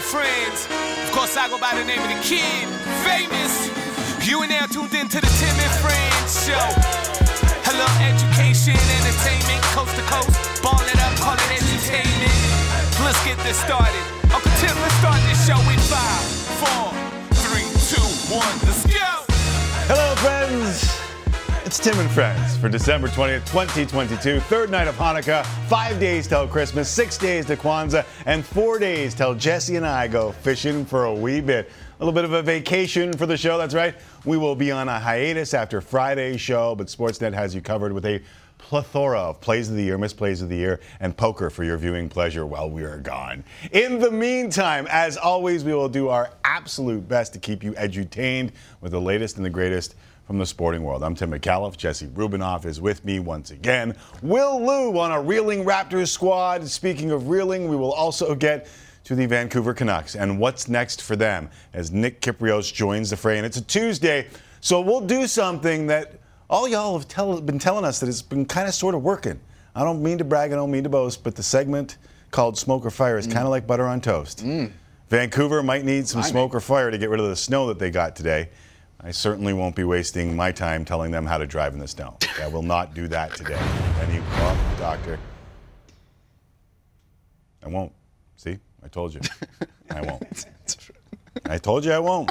and friends. Of course, I go by the name of the kid, famous. You are now tuned in to the Tim and Friends show. Hello, education, entertainment, coast to coast. Ball it up, call it entertainment. Let's get this started. Uncle Tim, let's start this show in five, four, three, two, one. Let's go. Hello, friends. It's Tim and Friends for December 20th, 2022, third night of Hanukkah, five days till Christmas, six days to Kwanzaa, and four days till Jesse and I go fishing for a wee bit. A little bit of a vacation for the show, that's right. We will be on a hiatus after Friday's show, but Sportsnet has you covered with a plethora of plays of the year, misplays of the year, and poker for your viewing pleasure while we are gone. In the meantime, as always, we will do our absolute best to keep you edutained with the latest and the greatest from the sporting world. I'm Tim McAuliffe. Jesse Rubinoff is with me once again. Will Lou on a reeling Raptors squad. Speaking of reeling, we will also get to the Vancouver Canucks and what's next for them as Nick Kypreos joins the fray. And it's a Tuesday, so we'll do something that all y'all have tell, been telling us that it's been kind of sort of working. I don't mean to brag, I don't mean to boast, but the segment called Smoke or Fire is mm. kind of like butter on toast. Mm. Vancouver might need some smoke or fire to get rid of the snow that they got today. I certainly won't be wasting my time telling them how to drive in the snow. I will not do that today. Any oh, doctor. I won't. See? I told you. I won't. I told you I won't.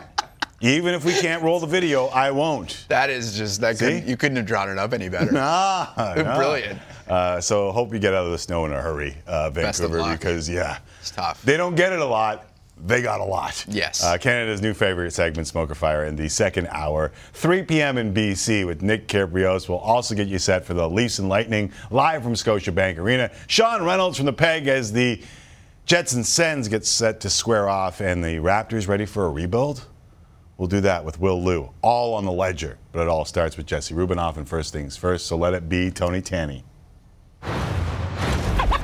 Even if we can't roll the video, I won't. That is just that. Couldn't, you couldn't have drawn it up any better. Ah, no. Brilliant. Uh, so hope you get out of the snow in a hurry, uh, Vancouver, because yeah, It's tough. They don't get it a lot. They got a lot. Yes. Uh, Canada's new favorite segment, Smoke or Fire, in the second hour, 3 p.m. in BC with Nick Kypreos. will also get you set for the Leafs and Lightning live from Scotiabank Arena. Sean Reynolds from the Peg as the Jets and Sens get set to square off, and the Raptors ready for a rebuild. We'll do that with Will Lou, all on the ledger. But it all starts with Jesse Rubinoff and first things first. So let it be Tony Tanny.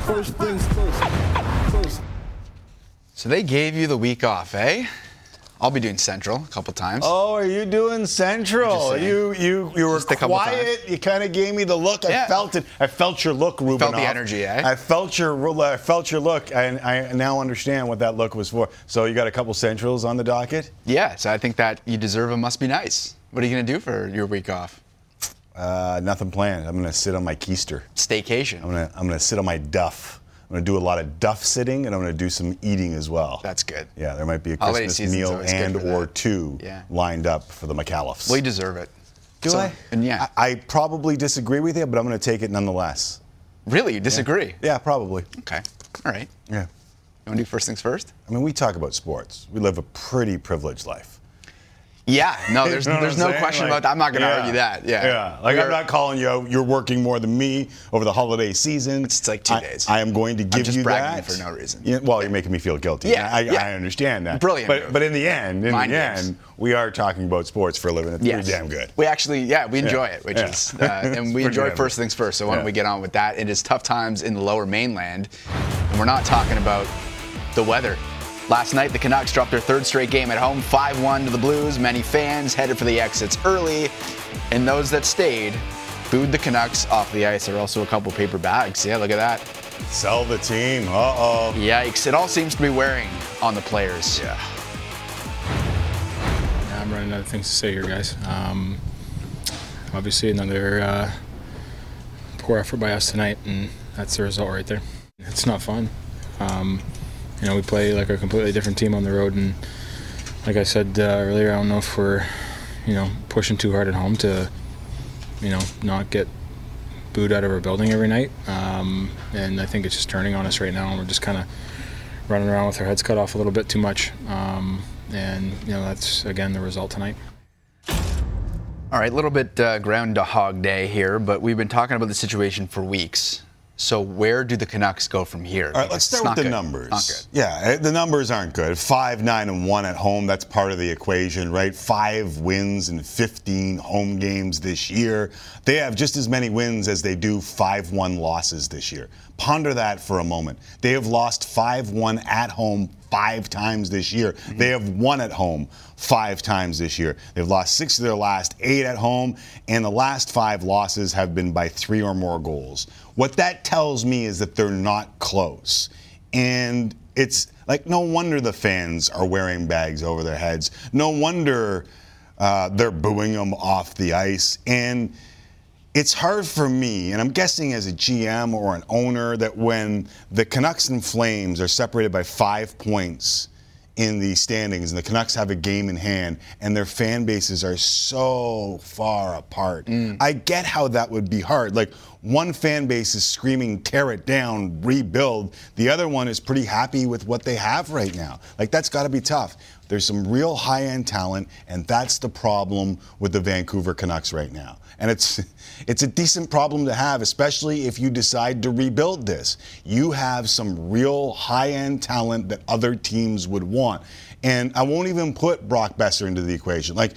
First things first. So they gave you the week off, eh? I'll be doing Central a couple times. Oh, are you doing Central? You you you were Just a couple quiet. You kind of gave me the look. I felt it. I felt your look, Ruben. Felt the energy, eh? I felt your I felt your look, and I now understand what that look was for. So you got a couple Centrals on the docket. Yeah, so I think that you deserve a must be nice. What are you going to do for your week off? Uh, nothing planned. I'm gonna sit on my keister. Staycation. I'm gonna I'm gonna sit on my duff. I'm gonna do a lot of duff sitting, and I'm gonna do some eating as well. That's good. Yeah, there might be a Holiday Christmas season's meal always good and for or that. two Yeah. lined up for the McAuliffes. Well, you deserve it. do So- I? And yeah. I, I probably disagree with you, but I'm gonna take it nonetheless. Really? You disagree? Yeah, probably. Okay. All right. Yeah. You want to do first things first? I mean, we talk about sports. We live a pretty privileged life. Yeah. No, there's You know there's no saying? question Like, about that. I'm not going to yeah. argue that. Yeah. Yeah. Like, I'm not calling you out. You're working more than me over the holiday season. It's like two I- days. I am going to give just you bragging that. for no reason. Yeah, well, you're making me feel guilty. Yeah, I, yeah. I understand that. Brilliant But, move. but in the end, in Mind the games. end, we are talking about sports for a living. It's Yes. pretty damn good. We actually, yeah, we enjoy it, which is, uh, and we enjoy first things first. So why don't we get on with that? It is tough times in the lower mainland, and we're not talking about the weather. Last night, the Canucks dropped their third straight game at home, 5-1 to the Blues. Many fans headed for the exits early, and those that stayed booed the Canucks off the ice. There are also a couple paper bags. Yeah, look at that. Sell the team. Uh oh. Yikes! It all seems to be wearing on the players. Yeah. Yeah, I'm running out of things to say here, guys. Um, obviously, another uh, poor effort by us tonight, and that's the result right there. It's not fun. Um, you know, we play like a completely different team on the road, and like I said uh, earlier, I don't know if we're, you know, pushing too hard at home to, you know, not get booed out of our building every night. Um, and I think it's just turning on us right now, and we're just kind of running around with our heads cut off a little bit too much. Um, and you know that's again the result tonight. All right, a little bit uh, ground to hog day here, but we've been talking about the situation for weeks. So where do the Canucks go from here? All right, let's start with the good. numbers. Yeah, eh, the numbers aren't good. Five, nine, and one at home. That's part of the equation, right? Five wins in 15 home games this year. They have just as many wins as they do 5 1 losses this year. Ponder that for a moment. They have lost 5 1 at home five times this year. Mm-hmm. They have won at home five times this year. They've lost six of their last eight at home, and the last five losses have been by three or more goals. What that tells me is that they're not close. And It's like no wonder the fans are wearing bags over their heads. No wonder uh, they're booing them off the ice. And it's hard for me, and I'm guessing as a GM or an owner, that when the Canucks and Flames are separated by five points in the standings and the Canucks have a game in hand and their fan bases are so far apart. Mm. I get how that would be hard. Like one fan base is screaming tear it down, rebuild. The other one is pretty happy with what they have right now. Like that's got to be tough. There's some real high-end talent and that's the problem with the Vancouver Canucks right now. And it's it's a decent problem to have, especially if you decide to rebuild this. You have some real high-end talent that other teams would want. And I won't even put Brock Boeser into the equation. Like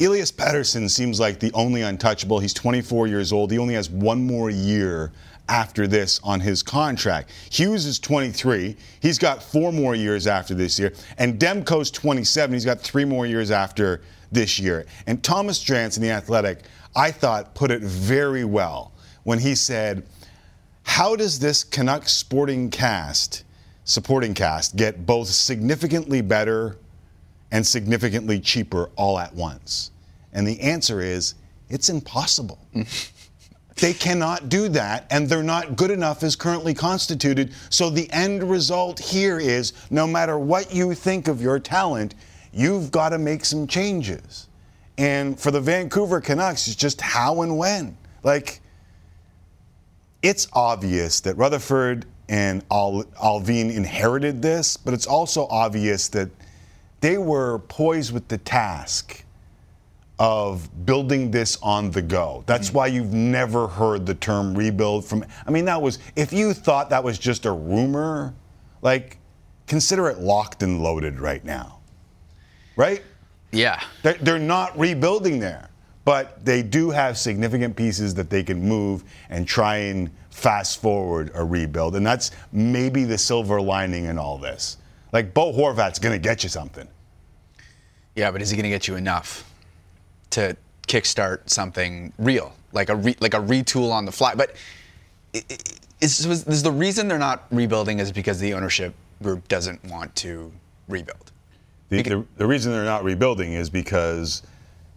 Elias Pettersson seems like the only untouchable. He's 24 years old. He only has one more year after this on his contract. Hughes is 23. He's got four more years after this year. And Demko's 27. He's got three more years after this year. And Thomas Drance in The Athletic, I thought, put it very well when he said, How does this Canucks sporting cast, supporting cast, get both significantly better and significantly cheaper all at once? And the answer is, it's impossible. They cannot do that, and they're not good enough as currently constituted. So the end result here is no matter what you think of your talent, you've got to make some changes. And for the Vancouver Canucks, it's just how and when. Like, it's obvious that Rutherford and Al- Allvin inherited this, but it's also obvious that they were poised with the task of building this on the go. That's why you've never heard the term rebuild from. I mean, that was, if you thought that was just a rumor, like, consider it locked and loaded right now. Right? Yeah. They're, they're not rebuilding there, but they do have significant pieces that they can move and try and fast forward a rebuild. And that's maybe the silver lining in all this. Like, Bo Horvat's going to get you something. Yeah, but is he going to get you enough to kickstart something real, like a re, like a retool on the fly? But is, is the reason they're not rebuilding is because the ownership group doesn't want to rebuild? The, the, the reason they're not rebuilding is because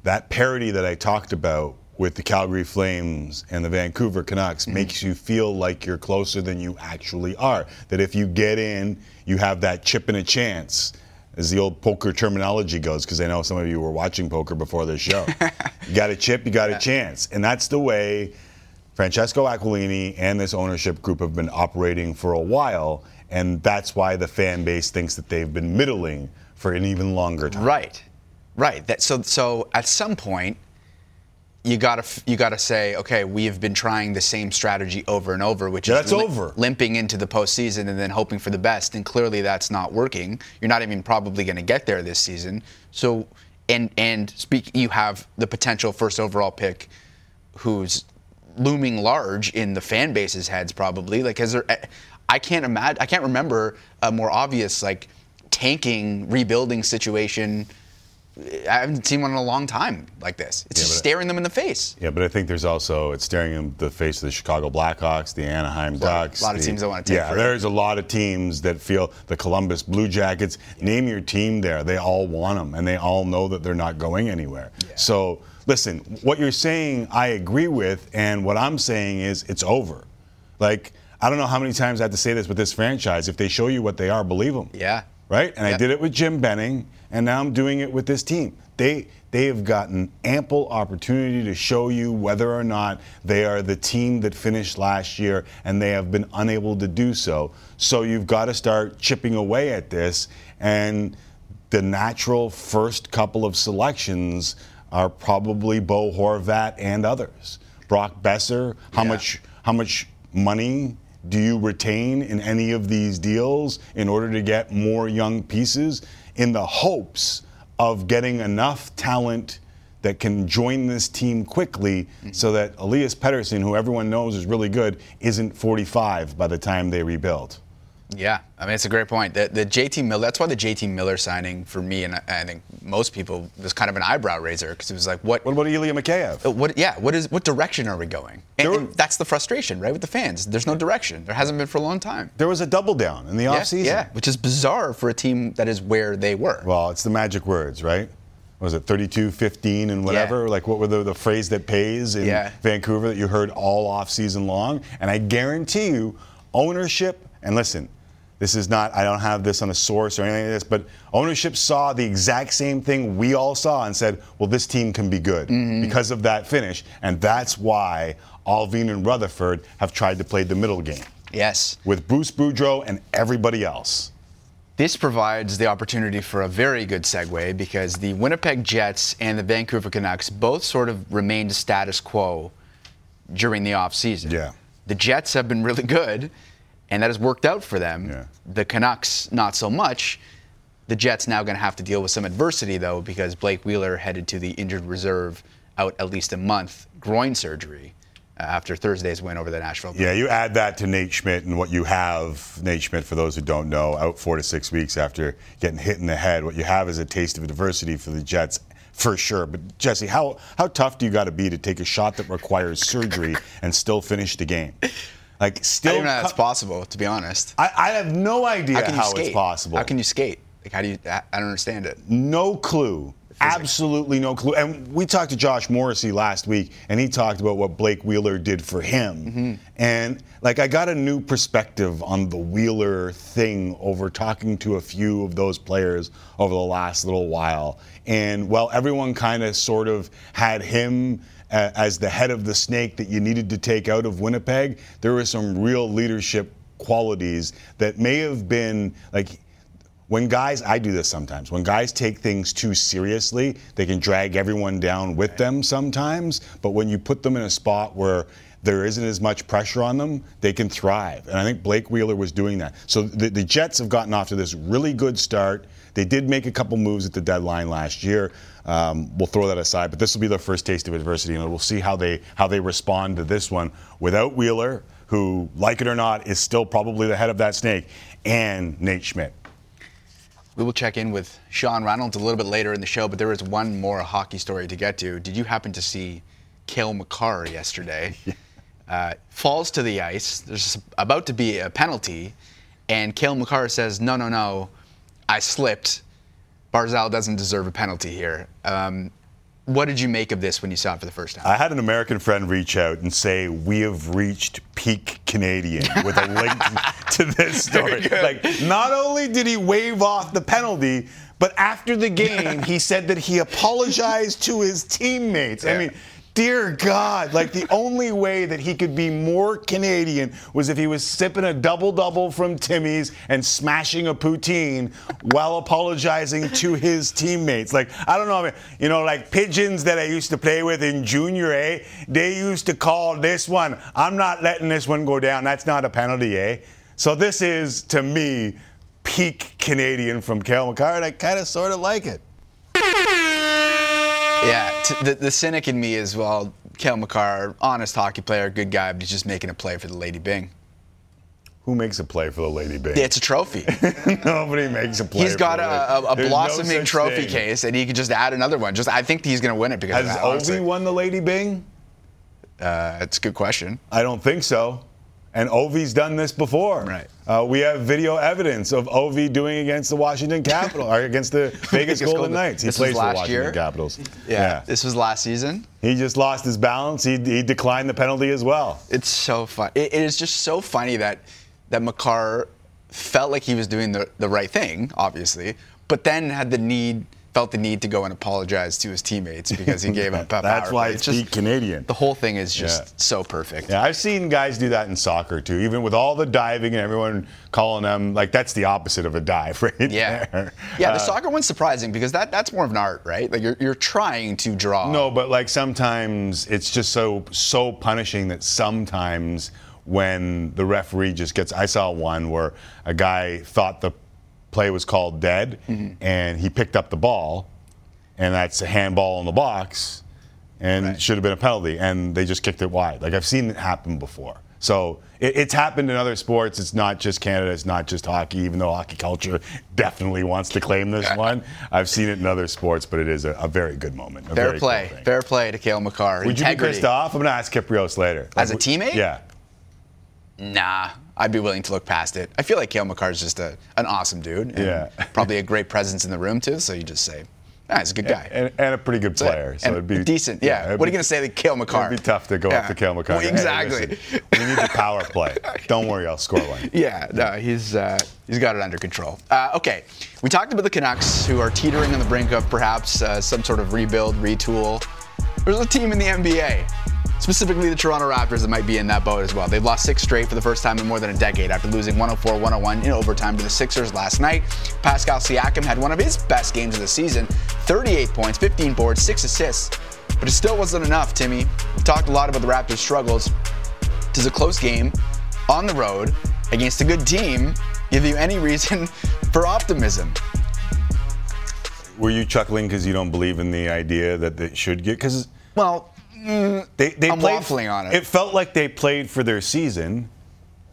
that parity that I talked about with the Calgary Flames and the Vancouver Canucks mm-hmm. makes you feel like you're closer than you actually are. That if you get in, you have that chip and a chance, as the old poker terminology goes, because I know some of you were watching poker before this show. you got a chip, you got a chance. And that's the way Francesco Aquilini and this ownership group have been operating for a while, and that's why the fan base thinks that they've been middling for an even longer time. Right, right. That so so at some point, you gotta you gotta say, okay, we have been trying the same strategy over and over, which Yeah, is that's over. limping into the postseason and then hoping for the best, and clearly that's not working. You're not even probably going to get there this season. So, and and speak, you have the potential first overall pick, who's looming large in the fan base's heads, probably. Like, is there? I can't imagine. I can't remember a more obvious like tanking, rebuilding situation. I haven't seen one in a long time like this. It's Yeah, just staring them in the face. Yeah, but I think there's also it's staring them the face of the Chicago Blackhawks, the Anaheim Ducks. lot of the- teams that wanna take Yeah, for it. there's a lot of teams that feel the Columbus Blue Jackets. Name your team there. They all want them, and they all know that they're not going anywhere. So listen, what you're saying, I agree with, and what I'm saying is it's over. Like I don't know how many times I have to say this with this franchise. If they show you what they are, believe them Yeah. Right? And I did it with Jim Benning, and now I'm doing it with this team. They they have gotten ample opportunity to show you whether or not they are the team that finished last year, and they have been unable to do so. So you've got to start chipping away at this, and the natural first couple of selections are probably Bo Horvat and others. Brock Boeser, how Yeah. much how much money do you retain in any of these deals in order to get more young pieces in the hopes of getting enough talent that can join this team quickly mm-hmm. so that Elias Pettersson, who everyone knows is really good, isn't 45 by the time they rebuild? Yeah, I mean it's a great point. The, the JT Miller. That's why the JT Miller signing for me and I, I think most people was kind of an eyebrow raiser because it was like, what? What about Ilya Mikheyev? uh, What? Yeah. What is? What direction are we going? And, were- and that's the frustration, right, with the fans. There's no direction. There hasn't been for a long time. There was a double down in the Yeah, offseason. yeah, which is bizarre for a team that is where they were. Well, it's the magic words, right? Was it 32, 15, and whatever? Like, what were the, the phrase that pays in Yeah. Vancouver that you heard all off season long? And I guarantee you, ownership, and listen, this is not, I don't have this on a source or anything like this, but ownership saw the exact same thing we all saw and said, well, this team can be good mm-hmm. because of that finish. And that's why Allvin and Rutherford have tried to play the middle game yes. with Bruce Boudreau and everybody else. This provides the opportunity for a very good segue because the Winnipeg Jets and the Vancouver Canucks both sort of remained status quo during the offseason. Yeah. The Jets have been really good, and that has worked out for them. Yeah. The Canucks, not so much. The Jets now going to have to deal with some adversity, though, because Blake Wheeler headed to the injured reserve out at least a month, groin surgery, uh, after Thursday's win over the Nashville. Yeah, you add that to Nate Schmidt and what you have. Nate Schmidt, for those who don't know, out four to six weeks after getting hit in the head. What you have is a taste of adversity for the Jets, for sure. But Jesse, how how tough do you got to be to take a shot that requires surgery and still finish the game? Like, I still. don't know how that's possible, to be honest. I, I have no idea How how it's possible. How can you skate? Like, how do you? I I don't understand it. No clue. Absolutely no clue. And we talked to Josh Morrissey last week, and he talked about what Blake Wheeler did for him. Mm-hmm. And like, I got a new perspective on the Wheeler thing over talking to a few of those players over the last little while. And while everyone kind of sort of had him as the head of the snake that you needed to take out of Winnipeg, there were some real leadership qualities that may have been like when guys i do this sometimes when guys take things too seriously they can drag everyone down with them sometimes but when you put them in a spot where there isn't as much pressure on them they can thrive. And i think blake wheeler was doing that. So the, the jets have gotten off to this really good start. They did make a couple moves at the deadline last year um, we'll throw that aside but this will be their first taste of adversity and we'll see how they how they respond to this one without wheeler who like it or not is still probably the head of that snake and nate schmidt We will check in with Sean Reynolds a little bit later in the show, but there is one more hockey story to get to. Did you happen to see Cale Makar yesterday? uh, falls to the ice. There's about to be a penalty, and Cale Makar says, "No, no, no, I slipped. Barzal doesn't deserve a penalty here." Um, what did you make of this when you saw it for the first time? I had an American friend reach out and say, We have reached peak Canadian with a link to this story. Like, not only did he wave off the penalty, but after the game, he said that he apologized to his teammates. I mean, dear God, like the only way that he could be more Canadian was if he was sipping a double double from Timmy's and smashing a poutine while apologizing to his teammates. Like, I don't know, I mean, you know, like pigeons that I used to play with in junior A, they used to call this one, I'm not letting this one go down. That's not a penalty, eh? So this is, to me, peak Canadian from Cale Makar, and I kind of sort of like it. Yeah, t- the, the cynic in me is well, Cale Makar, honest hockey player, good guy, but he's just making a play for the Lady Byng. Who makes a play for the Lady Byng? Yeah, it's a trophy. Nobody makes a play. He's got for the a, a, a There's no blossoming trophy thing. case, and he could just add another one. Just I think he's going to win it because Has of that. Ovi won the Lady Byng? Uh, it's a good question. I don't think so. And Ovi's done this before. Right. Uh, we have video evidence of Ovi doing against the Washington Capitals, or against the Vegas Golden Golden- Knights. He this plays for the Washington year? Capitals. This was last season. He just lost his balance. He, he declined the penalty as well. It's so fun. It, it is just so funny that that Makar felt like he was doing the, the right thing, obviously, but then had the need felt the need to go and apologize to his teammates because he gave up. That's why it's just Canadian. the whole thing is just Yeah. so perfect. Yeah, I've seen guys do that in soccer too. Even with all the diving and everyone calling them like that's the opposite of a dive, right? Yeah, there. yeah. The Uh, soccer one's surprising because that that's more of an art, right? Like you're you're trying to draw. No, but like sometimes it's just so so punishing that sometimes when the referee just gets I saw one where a guy thought the play was called dead and he picked up the ball and that's a handball in the box and it should have been a penalty and they just kicked it wide. Like I've seen it happen before. So it, it's happened in other sports. It's not just Canada. It's not just hockey. Even though hockey culture definitely wants to claim this one, I've seen it in other sports. But it is a, a very good moment. Fair cool play. thing. Fair play to Cale Makar. Would you be Integrity. pissed off? I'm gonna ask Kypreos later. As a teammate? Yeah. Nah, I'd be willing to look past it. I feel like Cale Makar is just a, an awesome dude. and Yeah. probably a great presence in the room, too. So you just say, ah, he's a good guy. And, and a pretty good player. So And it'd be decent. Yeah. it'd what are you going to say to Cale Makar? It'd be tough to go Yeah. up to Cale Makar. Well, Hey, exactly. listen, we need the power play. Don't worry, I'll score one. Yeah, no, he's uh, he's got it under control. Uh, okay, we talked about the Canucks, who are teetering on the brink of perhaps uh, some sort of rebuild, retool. There's a team in the NBA, specifically the Toronto Raptors, that might be in that boat as well. They've lost six straight for the first time in more than a decade after losing 104-101 in overtime to the Sixers last night. Pascal Siakam had one of his best games of the season, 38 points, 15 boards, six assists, but it still wasn't enough. Timmy, we talked a lot about the Raptors' struggles. Does a close game on the road against a good team give you any reason for optimism? Were you chuckling because you don't believe in the idea that they should get? Because Well, they, they I'm played, waffling on it. It felt like they played for their season.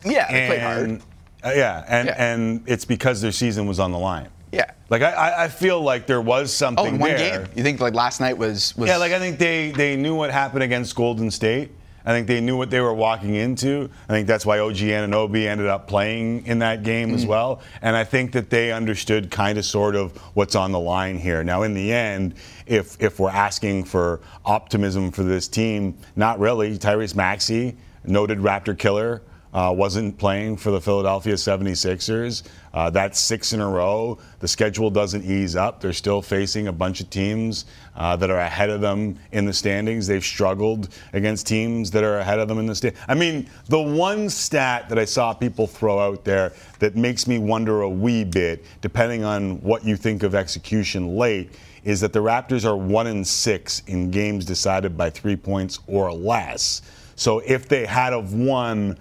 yeah, they played hard. uh, yeah, and Yeah. and it's because their season was on the line. Yeah. Like I- I, I feel like there was something Oh, one there. game. You think like last night was was Yeah, like I think they they knew what happened against Golden State. I think they knew what they were walking into. I think that's why OG Anunoby ended up playing in that game as mm. well. And I think that they understood kind of sort of what's on the line here. Now, in the end, if if we're asking for optimism for this team, not really. Tyrese Maxey, noted Raptor killer, uh, wasn't playing for the Philadelphia 76ers. Uh, that's six in a row. The schedule doesn't ease up. They're still facing a bunch of teams uh, that are ahead of them in the standings. They've struggled against teams that are ahead of them in the stand. I mean, the one stat that I saw people throw out there that makes me wonder a wee bit, depending on what you think of execution late, is that the Raptors are one in six in games decided by three points or less. So if they had have won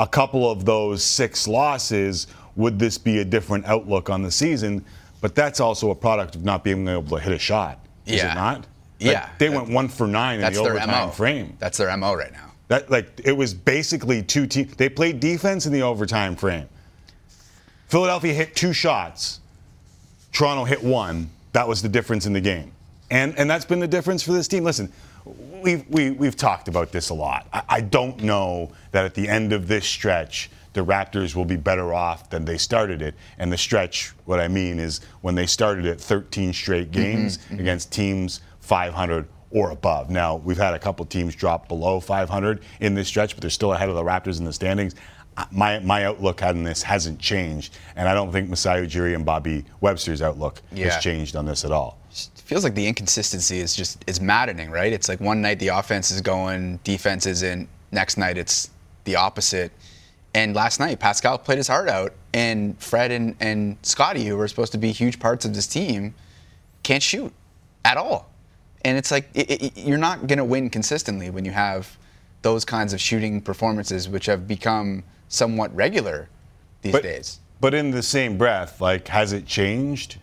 a couple of those six losses, would this be a different outlook on the season? But that's also a product of not being able to hit a shot. Is Yeah. it not? Yeah. They went one for nine in the overtime mo. frame. That's their mo right now. That like it was basically two teams. They played defense in the overtime frame. Philadelphia hit two shots. Toronto hit one. That was the difference in the game, and and that's been the difference for this team. Listen, we've we, we've talked about this a lot. I, I don't know that at the end of this stretch. The Raptors will be better off than they started it. And the stretch, what I mean is when they started it 13 straight mm-hmm, games mm-hmm. against teams 500 or above. Now, we've had a couple teams drop below 500 in this stretch, but they're still ahead of the Raptors in the standings. My, my outlook on this hasn't changed, and I don't think Masai Ujiri and Bobby Webster's outlook Yeah. has changed on this at all. It feels like the inconsistency is just it's maddening, right? It's like one night the offense is going, defense isn't. Next night it's the opposite. And last night Pascal played his heart out, and Fred and, and Scotty, who were supposed to be huge parts of this team, can't shoot at all. And it's like it, it, you're not going to win consistently when you have those kinds of shooting performances, which have become somewhat regular these But, days but in the same breath, like, has it changed?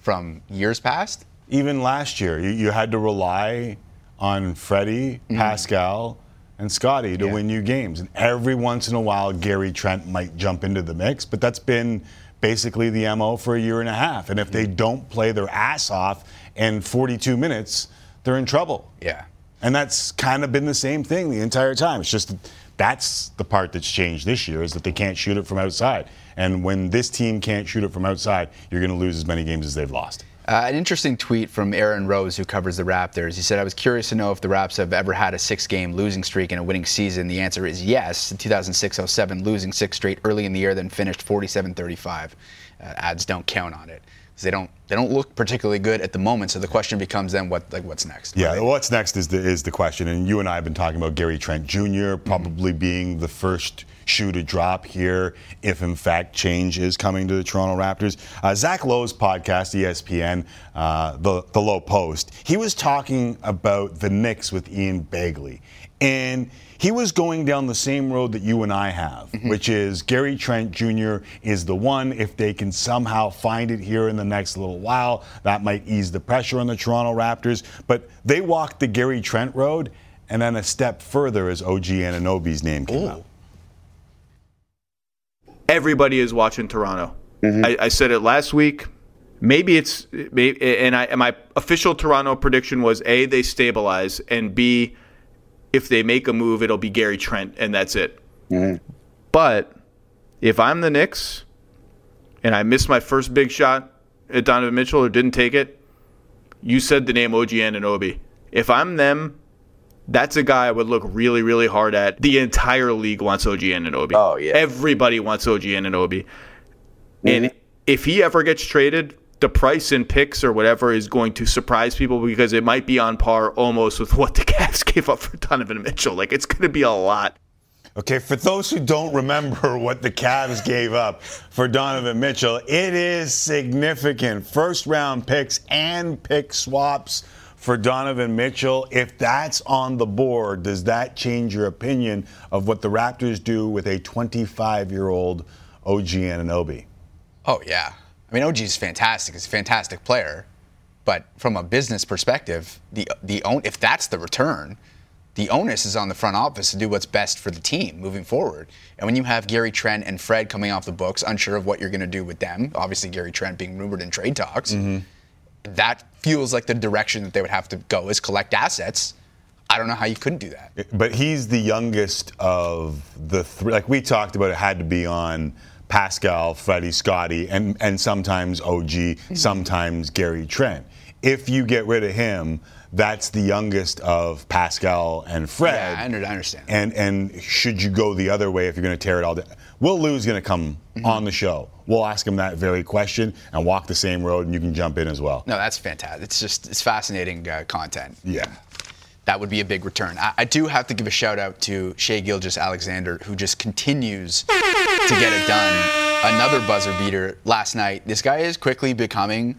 from years past. Even last year, you, you had to rely on Freddie, Pascal, and Scotty to Mm-hmm. Yeah. win you games. And every once in a while, Gary Trent might jump into the mix, but that's been basically the MO for a year and a half. And if they don't play their ass off in 42 minutes, they're in trouble. Yeah. And that's kind of been the same thing the entire time. It's just that's the part that's changed this year is that they can't shoot it from outside. And when this team can't shoot it from outside, you're going to lose as many games as they've lost. Uh, an interesting tweet from Aaron Rose, who covers the Raptors. He said, I was curious to know if the Raps have ever had a six game losing streak in a winning season. The answer is yes. In 2006 07, losing six straight early in the year, then finished 47 35. Uh, ads don't count on it. They don't, they don't look particularly good at the moment. So the question becomes then, what, like, what's next? Yeah, right? what's next is the is the question, and you and I have been talking about Gary Trent Jr. probably being the first shoe to drop here, if in fact change is coming to the Toronto Raptors. Uh, Zach Lowe's podcast, ESPN, uh, the the Lowe Post, he was talking about the Knicks with Ian Bagley and he was going down the same road that you and I have, mm-hmm. which is Gary Trent Jr. is the one. If they can somehow find it here in the next little while, that might ease the pressure on the Toronto Raptors. But they walked the Gary Trent road, and then a step further as OG Anunoby's name came Ooh. out. everybody is watching Toronto. Mm-hmm. I, I said it last week. Maybe it's maybe, and I and my official Toronto prediction was a they stabilize and b if they make a move it'll be Gary Trent and that's it. Mm-hmm. But if I'm the Knicks and I missed my first big shot at Donovan Mitchell or didn't take it, you said the name OG Anunoby. If I'm them, that's a guy I would look really, really hard at. The entire league wants OG Anunoby. Oh, yeah. Everybody wants OG Anunoby. Mm-hmm. And if he ever gets traded, the price in picks or whatever is going to surprise people because it might be on par almost with what the Cavs gave up for Donovan Mitchell. Like it's going to be a lot. Okay, for those who don't remember what the Cavs gave up for Donovan Mitchell, it is significant. First round picks and pick swaps for Donovan Mitchell. If that's on the board, does that change your opinion of what the Raptors do with a 25 year old OG Anunoby? Oh yeah. I mean, OG is fantastic. He's a fantastic player, but from a business perspective, the the own if that's the return, the onus is on the front office to do what's best for the team moving forward. And when you have Gary Trent and Fred coming off the books, unsure of what you're going to do with them, obviously Gary Trent being rumored in trade talks, mm-hmm. that feels like the direction that they would have to go is collect assets. I don't know how you couldn't do that. But he's the youngest of the three. Like we talked about, it had to be on Pascal, Freddie, Scotty, and, and sometimes OG, sometimes Gary Trent. If you get rid of him, that's the youngest of Pascal and Fred. Yeah, I I understand. And and should you go the other way if you're going to tear it all down? Will Lou's going to come Mm-hmm. on the show. We'll ask him that very question and walk the same road, and you can jump in as well. No, that's fantastic. It's just it's fascinating uh, content. Yeah. That would be a big return. I, I do have to give a shout out to Shai Gilgeous-Alexander, who just continues to get it done. Another buzzer beater last night. This guy is quickly becoming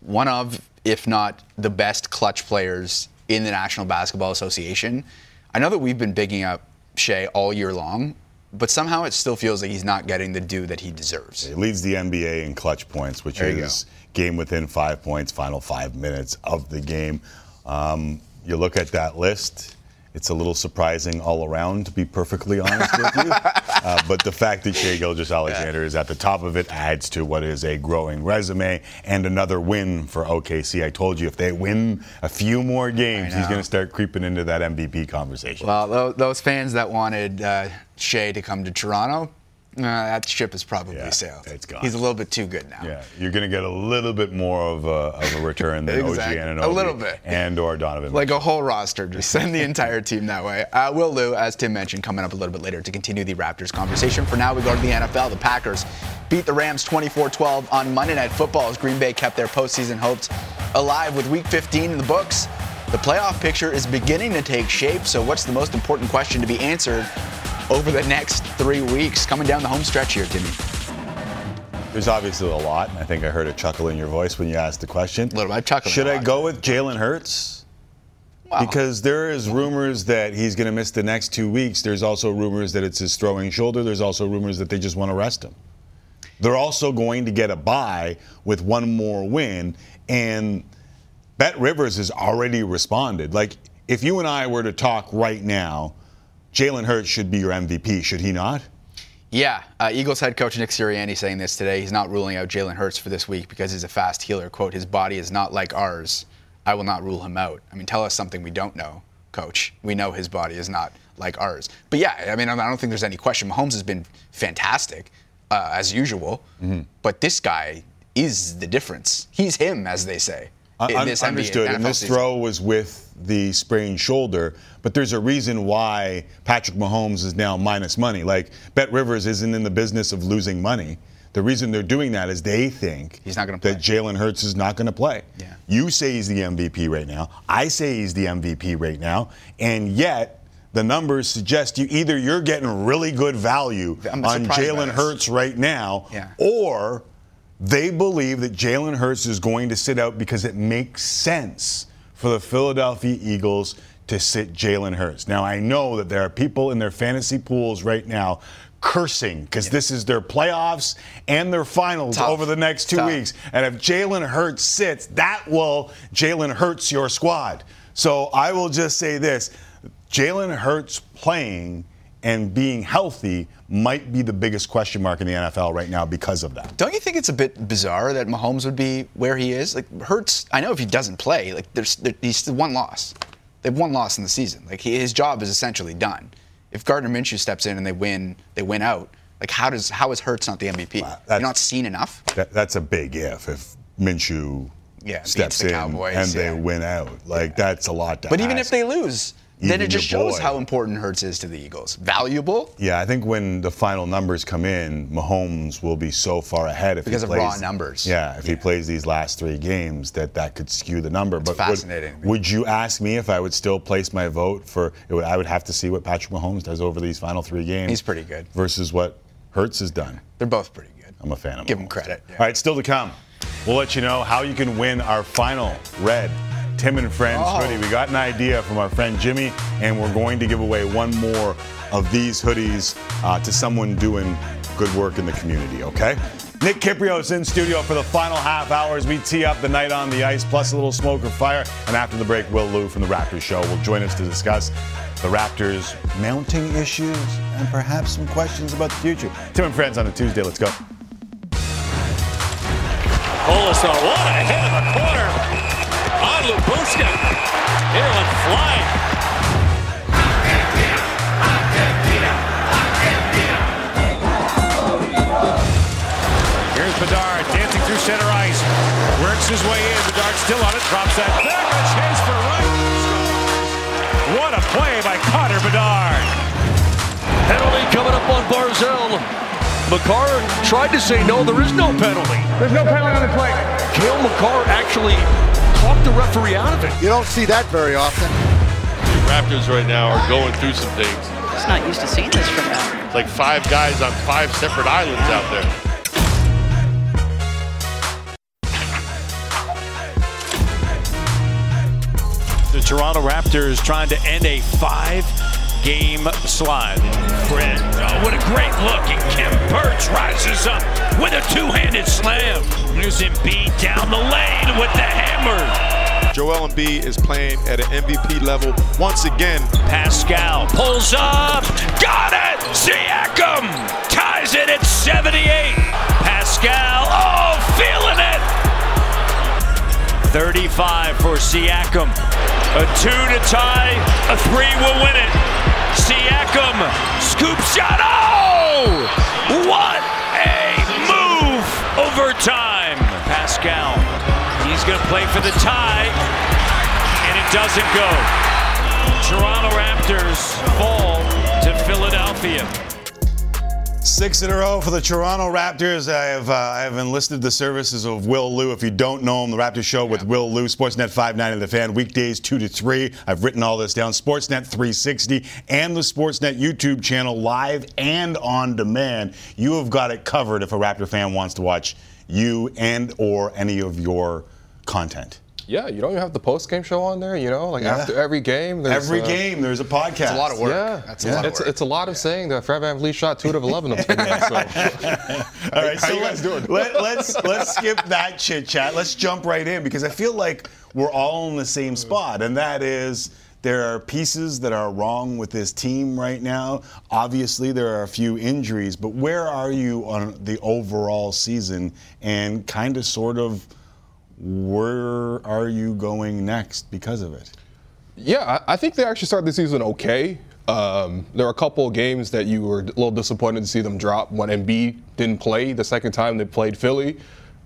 one of, if not the best clutch players in the National Basketball Association. I know that we've been bigging up Shai all year long, but somehow it still feels like he's not getting the due that he deserves. He leads the NBA in clutch points, which is game within five points, final five minutes of the game. Um, you look at that list, it's a little surprising all around, to be perfectly honest with you. Uh, but the fact that Shai Gilgeous-Alexander is at the top of it adds to what is a growing resume and another win for OKC. I told you if they win a few more games, he's going to start creeping into that MVP conversation. Well, those fans that wanted uh, Shai to come to Toronto, uh, that ship is probably Yeah, sailed. it's gone. He's a little bit too good now. yeah, you're going to get a little bit more of a, of a return than Exactly. OG and A little bit. and or Donovan. Like a whole roster, just send the entire team that way. Uh, Will Lou, as Tim mentioned, coming up a little bit later to continue the Raptors conversation. For now, we go to the NFL. The Packers beat the Rams 24-12 on Monday Night Football as Green Bay kept their postseason hopes alive with Week 15 in the books. The playoff picture is beginning to take shape. So, what's the most important question to be answered over the next three weeks? Coming down the home stretch here, Timmy. There's obviously a lot. I think I heard a chuckle in your voice when you asked the question. Little bit. Should I go with Jalen Hurts? Wow. Because there is rumors that he's going to miss the next two weeks. There's also rumors that it's his throwing shoulder. There's also rumors that they just want to rest him. They're also going to get a bye with one more win, and BetRivers has already responded. Like, if you and I were to talk right now, Jalen Hurts should be your MVP, should he not? Yeah, uh, Eagles head coach Nick Sirianni saying this today. He's not ruling out Jalen Hurts for this week because he's a fast healer. "Quote: His body is not like ours. I will not rule him out." I mean, tell us something we don't know, Coach. We know his body is not like ours. But yeah, I mean, I don't think there's any question. Mahomes has been fantastic uh, as usual, but this guy is the difference. He's him, as they say. In this NBA understood. and NFL this season. throw was with the sprained shoulder, but there's a reason why Patrick Mahomes is now minus money. Like BetRivers isn't in the business of losing money. The reason they're doing that is they think He's not gonna that Jalen Hurts is not going to play. Yeah. You say he's the MVP right now. I say he's the MVP right now, and yet the numbers suggest you either you're getting really good value on Jalen. Hurts right now, Yeah. or they believe that Jalen Hurts is going to sit out because it makes sense for the Philadelphia Eagles to sit Jalen Hurts. Now, I know that there are people in their fantasy pools right now cursing because this is their playoffs and their finals Tough. over the next two Tough. weeks. And if Jalen Hurts sits, that will Jalen Hurts your squad. So I will just say this Jalen Hurts playing and being healthy might be the biggest question mark in the NFL right now because of that. Don't you think it's a bit bizarre that Mahomes would be where he is? Like Hurts, I know if he doesn't play, like there's there, he's one loss. They've one loss in the season. Like he, his job is essentially done. If Gardner Minshew steps in and they win, they win out. Like how does how is Hurts not the MVP? Wow, You're not seen enough. That, that's a big if. If Minshew Yeah, steps the in Cowboys, and they win out, like that's a lot to But even if they lose, then it just shows boy. how important Hurts is to the Eagles. Valuable Yeah, I think when the final numbers come in, Mahomes will be so far ahead if Because he of plays, raw numbers. Yeah, if he plays these last three games, that that could skew the number. but would- fascinating. Would, you ask me if I would still place my vote for? It would, I would have to see what Patrick Mahomes does over these final three games. He's pretty good. versus what Hurts has done. They're both pretty good. I'm a fan of them. Give him credit, yeah. All right, still to come. We'll let you know how you can win our final red Tim and Friends Oh. hoodie. We got an idea from our friend Jimmy, and we're going to give away one more of these hoodies uh, to someone doing good work in the community, okay? Nick Kypreos in studio for the final half hours. We tee up the night on the ice, plus a little smoke or fire. And after the break, Will Lou from the Raptors Show will join us to discuss the Raptors' mounting issues and perhaps some questions about the future. Tim and Friends on a Tuesday. Let's go. Olison, what a hit in the corner on Lubuska. Ireland flying. Here's Bedard dancing through center ice. Works his way in. Bedard still on it. Drops that back. A chance for right. What a play by Connor Bedard. Penalty coming up on Barzal. Makar tried to say no, there is no penalty. There's no penalty on the play. Cale Makar actually talked the referee out of it. You don't see that very often. The Raptors right now are going through some things. Just not used to seeing this from them. It's like five guys on five separate islands out there. The Toronto Raptors trying to end a five-game slide. Fred, oh, what a great look. And Khem Birch rises up with a two-handed slam. Here's Embiid down the lane with the hammer. Joel Embiid is playing at an MVP level once again. Pascal pulls up. Got it! Siakam ties it at 78. Pascal, oh, feeling it. 35 for Siakam. A two to tie, a three will win it. Siakam, scoop shot. Oh! What a move! Overtime. Pascal, he's going to play for the tie, and it doesn't go. Toronto Raptors fall to Philadelphia. Six in a row for the Toronto Raptors. I have uh, I have enlisted the services of Will Lou. If you don't know him, the Raptors Show with Will Lou, Sportsnet 590 The Fan, weekdays 2 to 3. I've written all this down. Sportsnet 360 and the Sportsnet YouTube channel, live and on demand. You have got it covered if a Raptor fan wants to watch you and or any of your content. Yeah, you don't even have the post game show on there. You know, like Yeah. after every game. There's, Every uh, game, there's a podcast. It's a lot of work. Yeah, That's a lot of it's, work. it's a lot of saying that Fred VanVleet shot two out of eleven of them. tonight, so. All right, How so you guys doing? Let, let's let's skip that chit chat. Let's jump right in because I feel like we're all in the same spot, and that is there are pieces that are wrong with this team right now. Obviously, there are a few injuries, but where are you on the overall season and kind of sort of where are you going next because of it? Yeah, I think they actually started the season okay. Um, there were a couple of games that you were a little disappointed to see them drop when Embiid didn't play the second time they played Philly,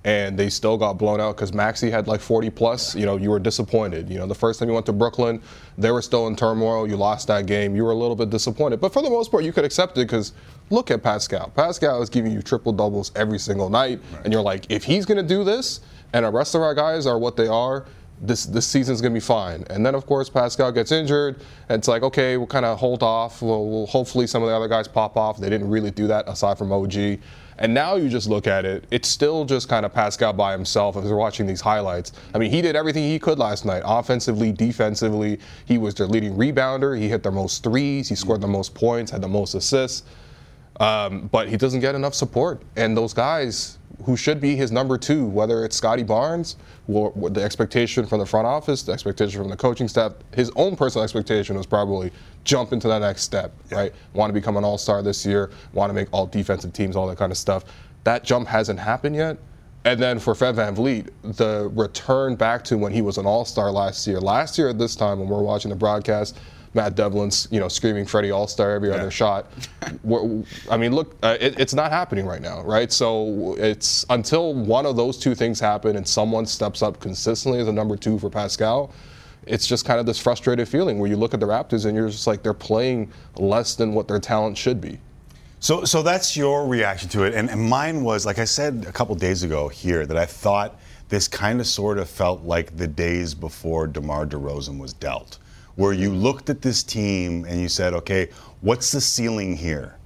and they still got blown out because Maxey had like 40 plus. You know, you were disappointed. You know, the first time you went to Brooklyn, they were still in turmoil. You lost that game. You were a little bit disappointed, but for the most part, you could accept it because look at Pascal. Pascal is giving you triple doubles every single night, and you're like, if he's gonna do this, and the rest of our guys are what they are this this season's gonna be fine. And then of course Pascal gets injured, and it's like okay, we'll kind of hold off. We'll, we'll hopefully some of the other guys pop off. They didn't really do that aside from OG. And now you just look at it, it's still just kind of Pascal by himself. If you're watching these highlights, I mean, he did everything he could last night, offensively, defensively. He was their leading rebounder. He hit the most threes. He scored the most points, had the most assists. Um, but he doesn't get enough support. And those guys who should be his number two, whether it's Scotty Barnes, or, or the expectation from the front office, the expectation from the coaching staff, his own personal expectation was probably jump into that next step, right? Want to become an all star this year, want to make all defensive teams, all that kind of stuff. That jump hasn't happened yet. And then for Fred VanVleet, the return back to when he was an all star last year. Last year at this time, when we're watching the broadcast, Matt Devlin's, you know, screaming Freddie All Star every other shot. I mean, look, uh, it, it's not happening right now, right? So it's until one of those two things happen and someone steps up consistently as a number two for Pascal. It's just kind of this frustrated feeling where you look at the Raptors and you're just like they're playing less than what their talent should be. So, so that's your reaction to it, and, and mine was like I said a couple days ago here that I thought this kind of sort of felt like the days before DeMar DeRozan was dealt, where you looked at this team and you said, okay, what's the ceiling here,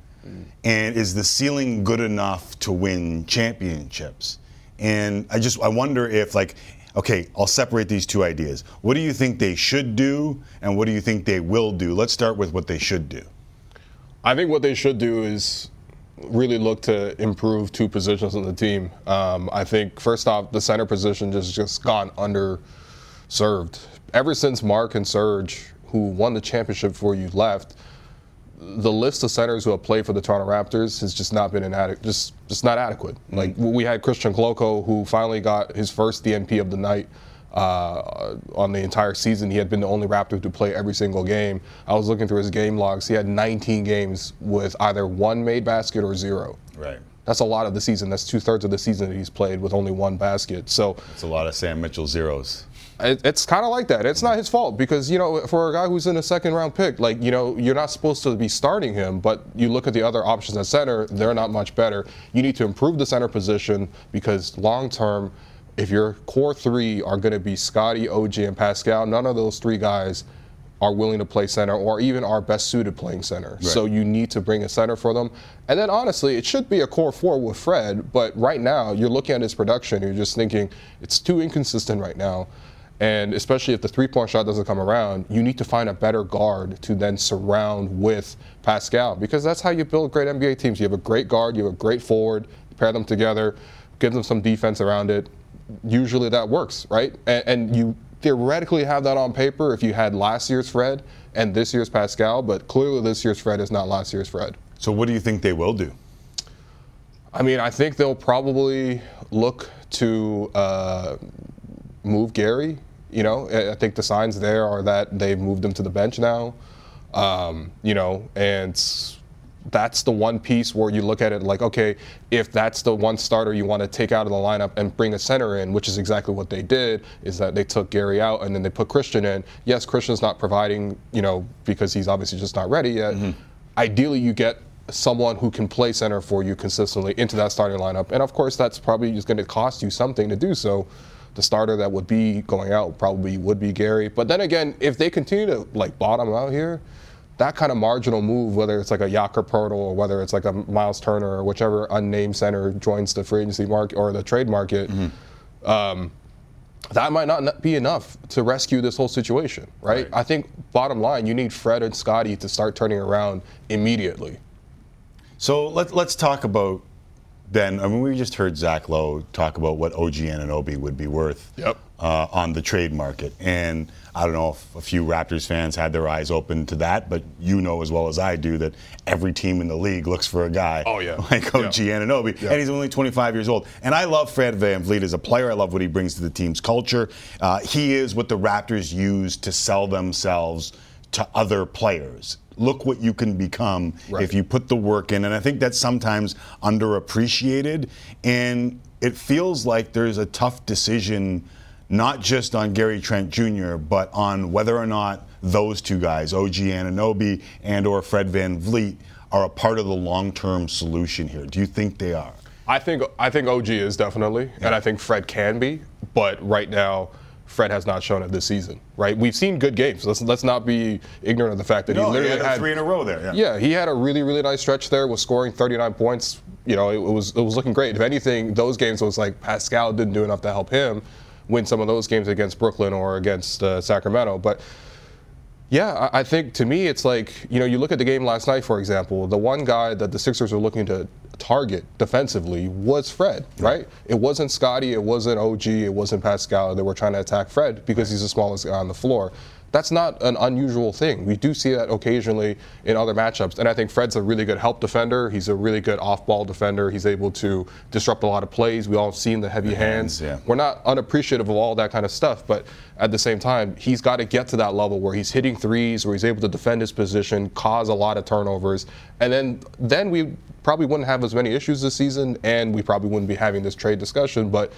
and is the ceiling good enough to win championships? And I just I wonder if like. Okay, I'll separate these two ideas. What do you think they should do, and what do you think they will do? Let's start with what they should do. I think what they should do is really look to improve two positions on the team. Um, I think first off, the center position just just gone underserved. Ever since Marc and Serge, who won the championship for you, left, the list of centers who have played for the Toronto Raptors has just not been inadequate, just just not adequate. Like we had Christian Koloko, who finally got his first DNP of the night uh, on the entire season. He had been the only Raptor to play every single game. I was looking through his game logs. He had 19 games with either one made basket or zero. Right. That's a lot of the season. That's two thirds of the season that he's played with only one basket. So It's a lot of Sam Mitchell zeros. It, it's kind of like that. It's not his fault because you know, for a guy who's in a second round pick, like you know, you're not supposed to be starting him. But you look at the other options at center; they're not much better. You need to improve the center position because long term, if your core three are going to be Scotty, OG, and Pascal, none of those three guys are willing to play center or even are best suited playing center. So you need to bring a center for them. And then honestly, it should be a core four with Fred, but right now you're looking at his production, you're just thinking it's too inconsistent right now. And especially if the three point shot doesn't come around, you need to find a better guard to then surround with Pascal because that's how you build great NBA teams. You have a great guard, you have a great forward, pair them together, give them some defense around it. Usually that works, right? And, and you theoretically have that on paper if you had last year's Fred and this year's Pascal, but clearly this year's Fred is not last year's Fred. So what do you think they will do? I mean, I think they'll probably look to uh, move Gary. You know, I think the signs there are that they've moved him to the bench now. Um, you know, and that's the one piece where you look at it like, okay, if that's the one starter you want to take out of the lineup and bring a center in, which is exactly what they did, is that they took Gary out and then they put Christian in. Yes, Christian's not providing, you know, because he's obviously just not ready yet. Ideally, you get someone who can play center for you consistently into that starting lineup. And of course, that's probably just going to cost you something to do so. The starter that would be going out probably would be Gary. But then again, if they continue to like bottom out here, that kind of marginal move, whether it's like a Jakob Poeltl or whether it's like a Miles Turner or whichever unnamed center joins the free agency market or the trade market, um, that might not be enough to rescue this whole situation, right? I think bottom line, you need Fred and Scotty to start turning around immediately. So let, let's talk about then. I mean, we just heard Zach Lowe talk about what OG Anunoby would be worth Yep. uh, on the trade market. And I don't know if a few Raptors fans had their eyes open to that, but you know as well as I do that every team in the league looks for a guy Oh, yeah. like OG Yeah. Anunoby. Yeah. And he's only 25 years old. And I love Fred VanVleet as a player. I love what he brings to the team's culture. Uh, he is what the Raptors use to sell themselves to other players. Look what you can become Right. if you put the work in. And I think that's sometimes underappreciated. And it feels like there's a tough decision, not just on Gary Trent Jr., but on whether or not those two guys, OG Anunoby and or Fred VanVleet, are a part of the long-term solution here. Do you think they are? I think I think OG is definitely, and I think Fred can be, but right now. Fred has not shown it this season, right? We've seen good games. Let's let's not be ignorant of the fact that No, he he literally had three in a row there. Yeah. Yeah, he had a really, really nice stretch there. Was scoring 39 points. You know, it, it was it was looking great. If anything, those games was like Pascal didn't do enough to help him win some of those games against Brooklyn or against uh, Sacramento. But Yeah, I think to me, it's like, you know, you look at the game last night, for example, the one guy that the Sixers were looking to target defensively was Fred, right? It wasn't Scotty, it wasn't OG, it wasn't Pascal. They were trying to attack Fred because he's the smallest guy on the floor. That's not an unusual thing. We do see that occasionally in other matchups. And I think Fred's a really good help defender. He's a really good off ball defender. He's able to disrupt a lot of plays. We all have seen the heavy hands. hands, yeah. We're not unappreciative of all that kind of stuff, but at the same time, he's got to get to that level where he's hitting threes, where he's able to defend his position, cause a lot of turnovers, and then then we probably wouldn't have as many issues this season, and we probably wouldn't be having this trade discussion. But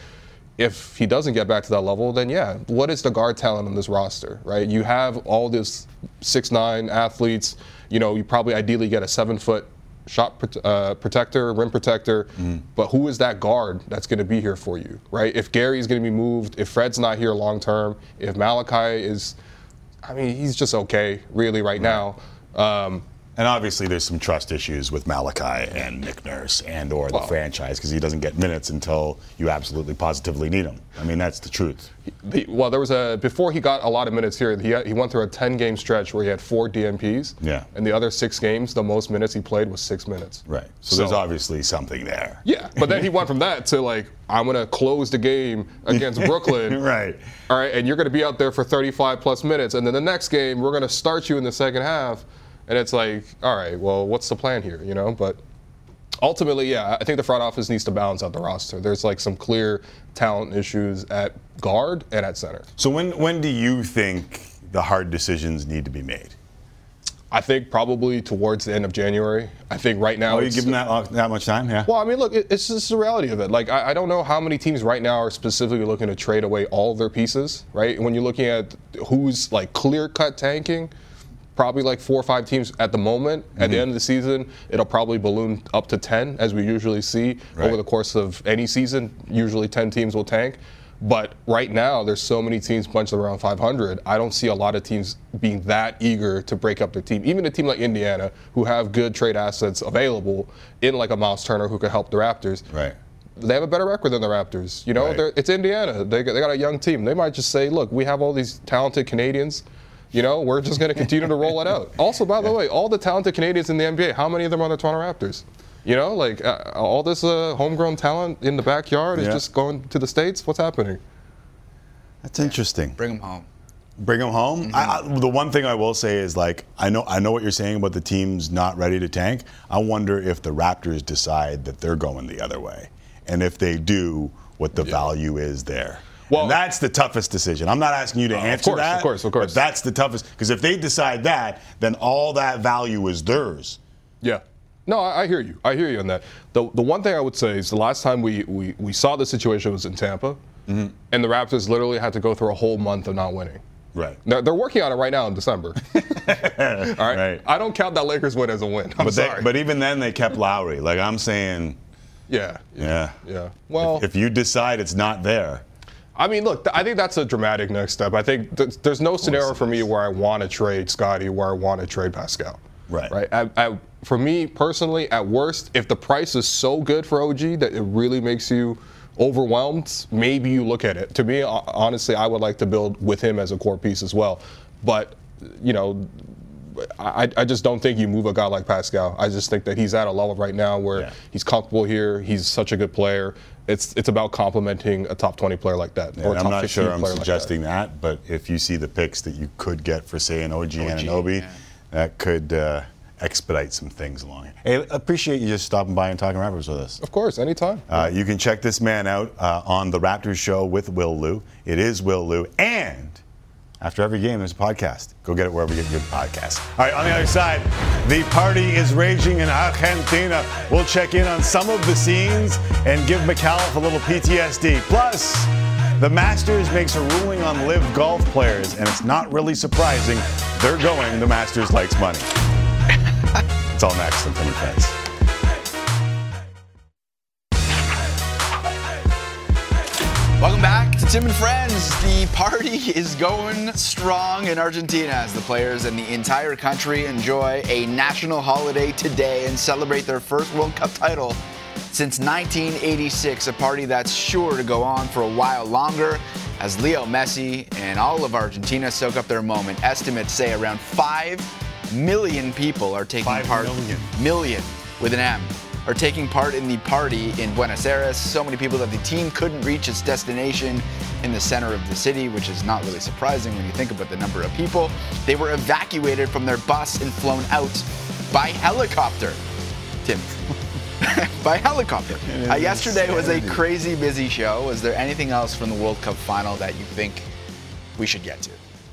if he doesn't get back to that level, then yeah, what is the guard talent on this roster, right? You have all these six nine athletes. You know, you probably ideally get a seven foot shot uh, protector, rim protector, but who is that guard that's going to be here for you, right? If Gary's going to be moved, if Fred's not here long term, if Malachi is, I mean, he's just okay, really, right, now. Um, And obviously, there's some trust issues with Malachi and Nick Nurse and or the Well- franchise because he doesn't get minutes until you absolutely positively need him. I mean, that's the truth. the, well, there was a before he got a lot of minutes here. He, had, he went through a 10 game stretch where he had four DNPs. Yeah. And the other six games, the most minutes he played was six minutes. Right. So, there's obviously something there. Yeah, but then he went from that to like, I'm gonna close the game against Brooklyn. Right. All right, and you're gonna be out there for 35 plus minutes, and then the next game we're gonna start you in the second half, and it's like, all right, well, what's the plan here, you know? But ultimately, yeah, I think the front office needs to balance out the roster. There's like some clear talent issues at guard and at center. So when when do you think the hard decisions need to be made? I think probably towards the end of January. I think right now. Oh, you give them that long- that much time? Yeah. Well, I mean, look, it, it's just the reality of it. Like, I, I don't know how many teams right now are specifically looking to trade away all their pieces, right? When you're looking at who's like clear cut tanking, probably like four or five teams at the moment. At Mm-hmm. the end of the season, it'll probably balloon up to 10, as we usually see Right. over the course of any season. Usually 10 teams will tank. But right now, there's so many teams bunched around 500. I don't see a lot of teams being that eager to break up their team. Even a team like Indiana, who have good trade assets available, in like a Miles Turner who could help the Raptors. Right. They have a better record than the Raptors. You know, Right. It's Indiana. They, they got a young team. They might just say, look, we have all these talented Canadians. You know, we're just going to continue to roll it out. Also, by the way, all the talented Canadians in the NBA, how many of them are on the Toronto Raptors? You know, like uh, all this uh, homegrown talent in the backyard is just going to the states. What's happening? That's interesting. Bring them home. Bring them home. I, I, the one thing I will say is like I know I know what you're saying about the teams not ready to tank. I wonder if the Raptors decide that they're going the other way, and if they do, what the value is there. Well- and that's the toughest decision. I'm not asking you to answer course, that. of course, of course. But course. that's the toughest because if they decide that, then all that value is theirs. Yeah. No, I, I hear you. I hear you on that. The, the one thing I would say is the last time we, we, we saw the situation was in Tampa, Mm-hmm. and the Raptors literally had to go through a whole month of not winning. Right. They're, they're working on it right now in December. All right? Right. I don't count that Lakers win as a win. I'm But they, sorry. but even then, they kept Lowry. Like I'm saying, yeah. yeah. Yeah. Well, If you decide it's not there, I mean, look, I think that's a dramatic next step. I think th- there's no scenario for me where I want to trade Scotty, where I want to trade Pascal. Right. Right. At, at, for me personally, at worst, if the price is so good for OG that it really makes you overwhelmed, maybe you look at it. To me, honestly, I would like to build with him as a core piece as well. But, you know, I, I just don't think you move a guy like Pascal. I just think that he's at a level right now where Yeah. he's comfortable here. He's such a good player. It's it's about complementing a top 20 player like that. And or a I'm not sure I'm player like that. suggesting that. but if you see the picks that you could get for, say, an OG, Anunoby, yeah. that could uh, expedite some things along. Hey, appreciate you just stopping by and talking Raptors with us. Of course, anytime. Uh, you can check this man out uh, on the Raptors show with Will Lou. It is Will Lou. And after every game, there's a podcast. Go get it wherever you get your podcast. All right, on the other side, the party is raging in Argentina. We'll check in on some of the scenes and give McAuliffe a little PTSD. Plus, the Masters makes a ruling on LIV golf players, and it's not really surprising. They're going, the Masters likes money. it's all next on and Friends. Welcome back to Tim and Friends. The party is going strong in Argentina as the players and the entire country enjoy a national holiday today and celebrate their first World Cup title since 1986. A party that's sure to go on for a while longer as Leo Messi and all of Argentina soak up their moment. Estimates say around 5 million people are taking Five part. million. Million with an M. Are taking part in the party in Buenos Aires. So many people that the team couldn't reach its destination in the center of the city, which is not really surprising when you think about the number of people. They were evacuated from their bus and flown out by helicopter. Tim. by helicopter. Uh, yesterday was a crazy busy show. Was there anything else from the World Cup final that you think we should get to?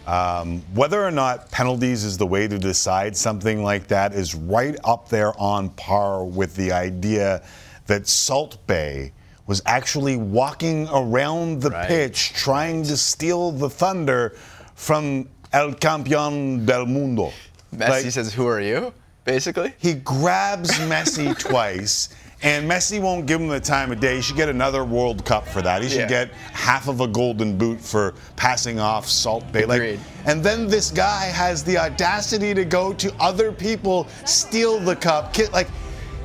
Um, whether or not penalties is the way to decide something like that is right up there on par with the idea that Salt Bae was actually walking around the Right. pitch trying to steal the thunder from El Campeón del Mundo. Messi Like, says, "Who are you?" Basically. he grabs Messi twice, and Messi won't give him the time of day. He should get another World Cup for that. He should Yeah. get half of a golden boot for passing off Salt Bae. Like, Agreed. and then this guy has the audacity to go to other people, steal the cup. Like,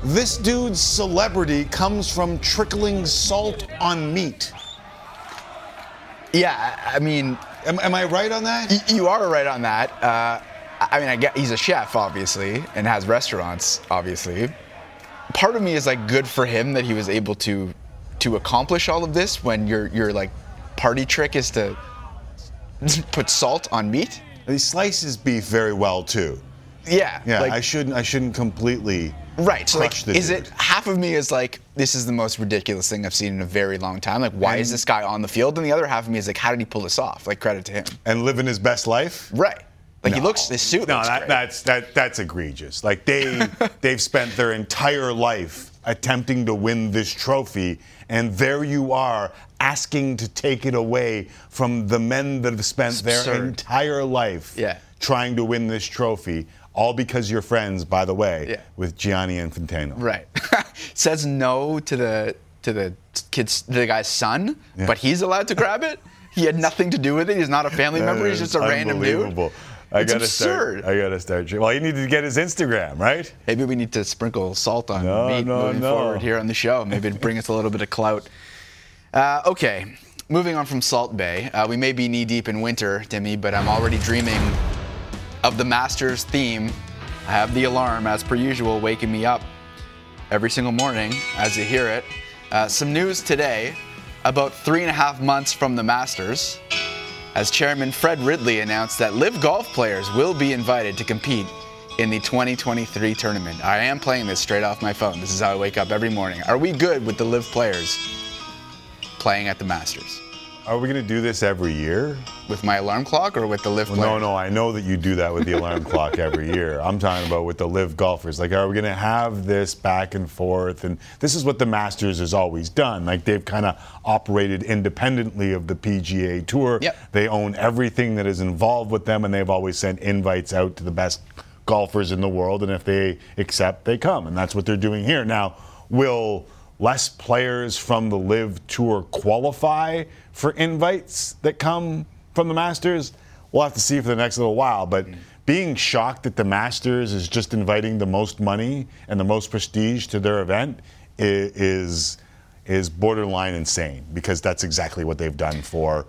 this dude's celebrity comes from trickling salt on meat. Yeah, I mean, Am, am I right on that? you are right on that. Uh, I mean, I get he's a chef, obviously, and has restaurants, obviously. Part of me is like good for him that he was able to to accomplish all of this when your your like party trick is to put salt on meat. He slices beef very well too. Yeah, Yeah, like- I shouldn't. I shouldn't completely. Right. So like, is dude. it half of me is like, this is the most ridiculous thing I've seen in a very long time. Like, why is this guy on the field? And the other half of me is like, how did he pull this off? Like, credit to him. and living his best life? Right. Like he No. looks, his suit No, looks that, that's that that's egregious. Like they they've spent their entire life attempting to win this trophy, and there you are asking to take it away from the men that have spent their entire life Yeah. trying to win this trophy, all because you're friends, by the way, Yeah. with Gianni Infantino. Right. Says no to the to the kid's the guy's son, Yeah. but he's allowed to grab it. He had nothing to do with it. He's not a family member. He's just a random dude. I It's gotta absurd. start. I gotta start. Well, he need to get his Instagram, right? Maybe we need to sprinkle salt on No, meat no, moving no. forward here on the show. Maybe to bring us a little bit of clout. Uh, okay, moving on from Salt Bae. Uh, we may be knee deep in winter, Timmy, but I'm already dreaming of the Masters theme. I have the alarm, as per usual, waking me up every single morning as you hear it. Uh, some news today about three and a half months from the Masters as Chairman Fred Ridley announced that LIV golf players will be invited to compete in the 2023 tournament. I am playing this straight off my phone. This is how I wake up every morning. Are we good with the LIV players playing at the Masters? Are we gonna do this every year? With my alarm clock or with the LIV Well, no, no, I know that you do that with the alarm clock every year. I'm talking about with the LIV golfers. Like, are we going to have this back and forth? And this is what the Masters has always done. Like, they've kind of operated independently of the PGA Tour. Yep. They own everything that is involved with them, and they've always sent invites out to the best golfers in the world. And if they accept, they come. And that's what they're doing here. Now, will less players from the LIV tour qualify for invites that come from the Masters? We'll have to see for the next little while. But mm. being shocked that the Masters is just inviting the most money and the most prestige to their event is is borderline insane because that's exactly what they've done for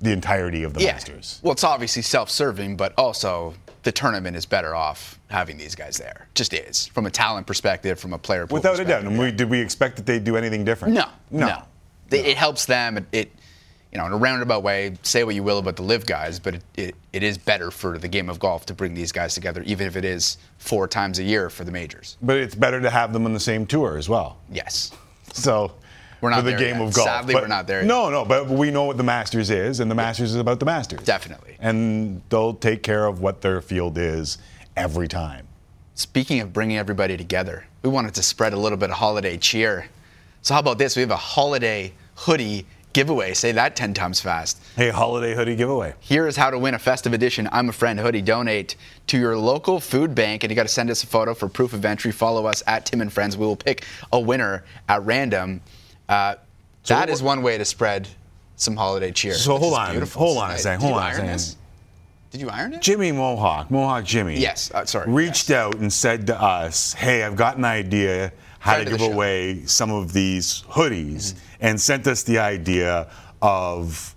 the entirety of the yeah. Masters. Well, it's obviously self-serving, but also the tournament is better off having these guys there. Just is from a talent perspective, from a player. Without a doubt. And we, did we expect that they'd do anything different? No, No. no. It, it helps them. It, it, you know, in a roundabout way, say what you will about the LIV guys, but it, it, it is better for the game of golf to bring these guys together, even if it is four times a year for the majors. But it's better to have them on the same tour as well. Yes. So We're not for the there game yet. of golf. Sadly, But- we're not there yet. No, no, but we know what the Masters is, and the Masters is about the Masters. Definitely. And they'll take care of what their field is every time. Speaking of bringing everybody together, we wanted to spread a little bit of holiday cheer. So how about this? We have a holiday hoodie giveaway. Say that 10 times fast. Hey, holiday hoodie giveaway. Here is how to win a festive edition I'm a Friend hoodie. Donate to your local food bank, and you got to send us a photo for proof of entry. Follow us at Tim and Friends. We will pick a winner at random. Uh, So that is one way to spread some holiday cheer. So hold on, beautiful. hold on a second, hold on a second. Did you iron it? Jimmy Mohawk, Mohawk Jimmy. Yes, uh, sorry, Reached out and said to us, "Hey, I've got an idea how Friend to give away some of these hoodies," Mm-hmm. and sent us the idea of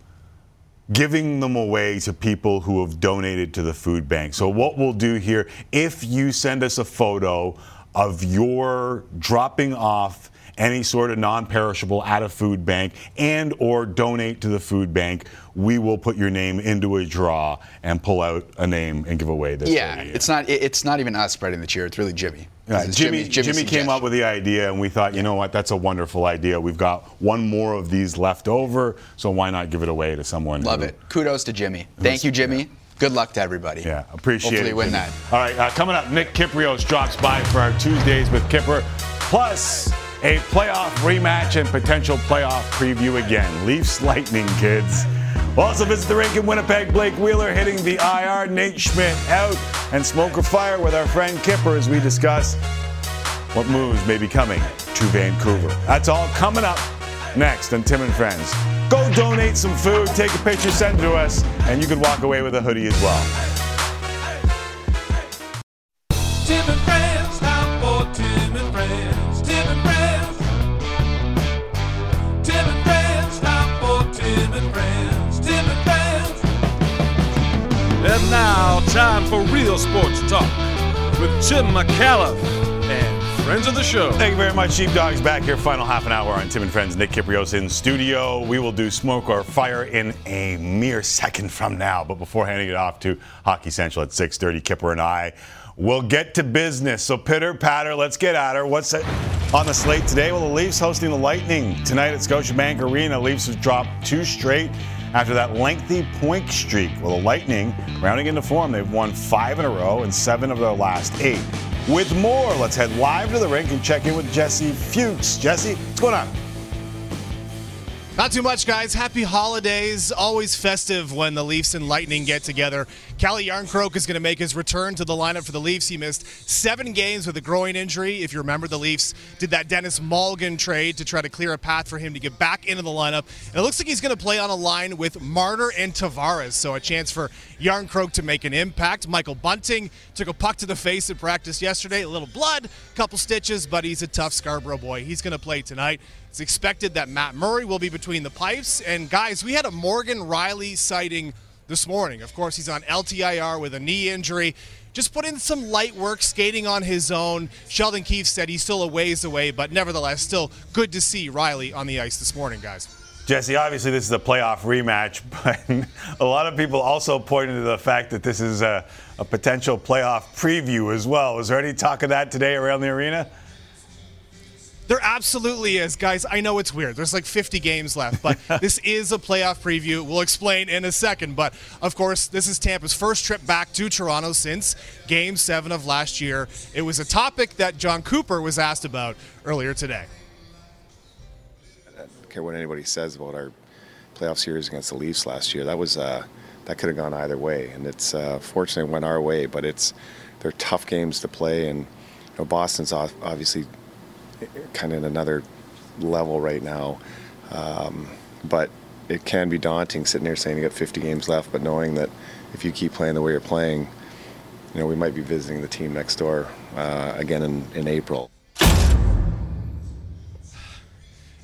giving them away to people who have donated to the food bank. So what we'll do here, if you send us a photo of your dropping off any sort of non-perishable at a food bank and or donate to the food bank, we will put your name into a draw and pull out a name and give away this. Yeah, it's not it's not even us spreading the cheer. It's really Jimmy. Yeah, Jimmy, Jimmy's- Jimmy came up with the idea, and we thought, you know what, that's a wonderful idea. We've got one more of these left over, so why not give it away to someone? Love who- it. Kudos to Jimmy. Thank you, Jimmy. Good luck to everybody. Yeah, appreciate Hopefully it. win Jimmy. that. All right, uh, coming up, Nick Kypreos drops by for our Tuesdays with Kipper, plus a playoff rematch and potential playoff preview again. Leafs Lightning, kids. Also visit the rink in Winnipeg. Blake Wheeler hitting the IR. Nate Schmidt out. And Smoke or Fire with our friend Kipper as we discuss what moves may be coming to Vancouver. That's all coming up next on Tim and Friends. Go donate some food, take a picture, send it to us, and you can walk away with a hoodie as well. Tim and Friends, time for Tim and Friends. And now, time for real sports talk with Tim McAuliffe and friends of the show. Thank you very much, Sheepdogs. Back here, final half an hour on Tim and Friends. Nick Kypreos in studio. We will do smoke or fire in a mere second from now. But before handing it off to Hockey Central at 6:30, Kipper and I will get to business. So pitter patter, let's get at her. What's on the slate today? Well, the Leafs hosting the Lightning tonight at Scotiabank Arena. Leafs have dropped two straight after that lengthy point streak. Well, the Lightning rounding into form. They've won five in a row and seven of their last eight. With more, let's head live to the rink and check in with Jesse Fuchs. Jesse, what's going on? Not too much, guys. Happy holidays. Always festive when the Leafs and Lightning get together. Calle Järnkrok is going to make his return to the lineup for the Leafs. He missed seven games with a groin injury. If you remember, the Leafs did that Denis Malgin trade to try to clear a path for him to get back into the lineup. And it looks like he's going to play on a line with Marner and Tavares. So a chance for Yarncroke to make an impact. Michael Bunting took a puck to the face in practice yesterday. A little blood, a couple stitches, but he's a tough Scarborough boy. He's going to play tonight. It's expected that Matt Murray will be between the pipes. And guys, we had a Morgan Rielly sighting this morning. Of course, he's on LTIR with a knee injury. Just put in some light work, skating on his own. Sheldon Keefe said he's still a ways away, but nevertheless, still good to see Rielly on the ice this morning, guys. Jesse, obviously this is a playoff rematch, but a lot of people also pointed to the fact that this is a, a potential playoff preview as well. Was there any talk of that today around the arena? There absolutely is, guys. I know it's weird. There's like 50 games left, but this is a playoff preview. We'll explain in a second. But of course, this is Tampa's first trip back to Toronto since game seven of last year. It was a topic that Jon Cooper was asked about earlier today. I don't care what anybody says about our playoff series against the Leafs last year. That was uh, that could have gone either way, and it's uh, fortunately went our way. But it's they're tough games to play, and you know, Boston's obviously kind of in another level right now. Um, but it can be daunting sitting there saying you got 50 games left, but knowing that if you keep playing the way you're playing, you know we might be visiting the team next door uh, again in, in April.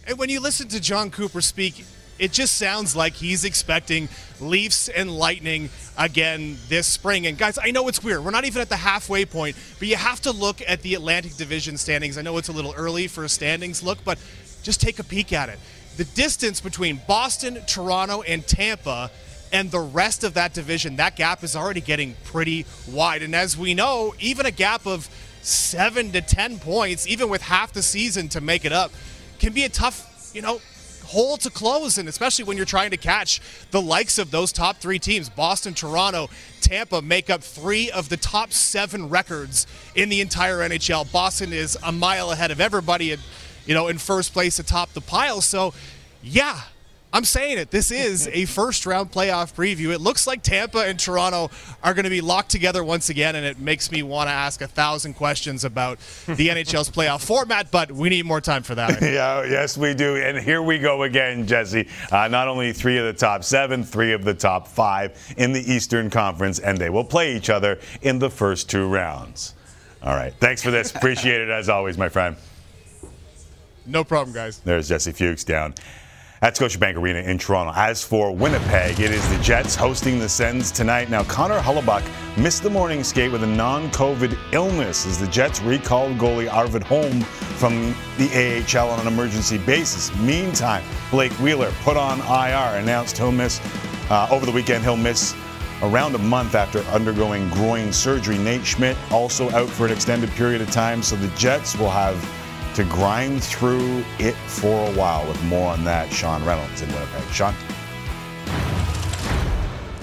And when you listen to Jon Cooper speak, it just sounds like he's expecting Leafs and Lightning again this spring. And guys, I know it's weird. We're not even at the halfway point, but you have to look at the Atlantic Division standings. I know it's a little early for a standings look, but just take a peek at it. The distance between Boston, Toronto, and Tampa and the rest of that division, that gap is already getting pretty wide. And as we know, even a gap of seven to 10 points, even with half the season to make it up, can be a tough, you know, hole to close, and especially when you're trying to catch the likes of those top three teams Boston, Toronto, Tampa make up three of the top seven records in the entire NHL. Boston is a mile ahead of everybody, and you know, in first place atop the pile. So, yeah. I'm saying it. This is a first round playoff preview. It looks like Tampa and Toronto are going to be locked together once again, and it makes me want to ask a thousand questions about the NHL's playoff format, but we need more time for that. yeah, yes, we do. And here we go again, Jesse. Uh, not only three of the top seven, three of the top five in the Eastern Conference, and they will play each other in the first two rounds. All right. Thanks for this. Appreciate it as always, my friend. No problem, guys. There's Jesse Fuchs down at Scotiabank Arena in Toronto. As for Winnipeg, it is the Jets hosting the Sens tonight. Now, Connor Hellebuyck missed the morning skate with a non-COVID illness as the Jets recalled goalie Arvid Holm from the AHL on an emergency basis. Meantime, Blake Wheeler put on IR, announced he'll miss uh, over the weekend. He'll miss around a month after undergoing groin surgery. Nate Schmidt also out for an extended period of time, so the Jets will have to grind through it for a while. With more on that, Sean Reynolds in Winnipeg. Sean?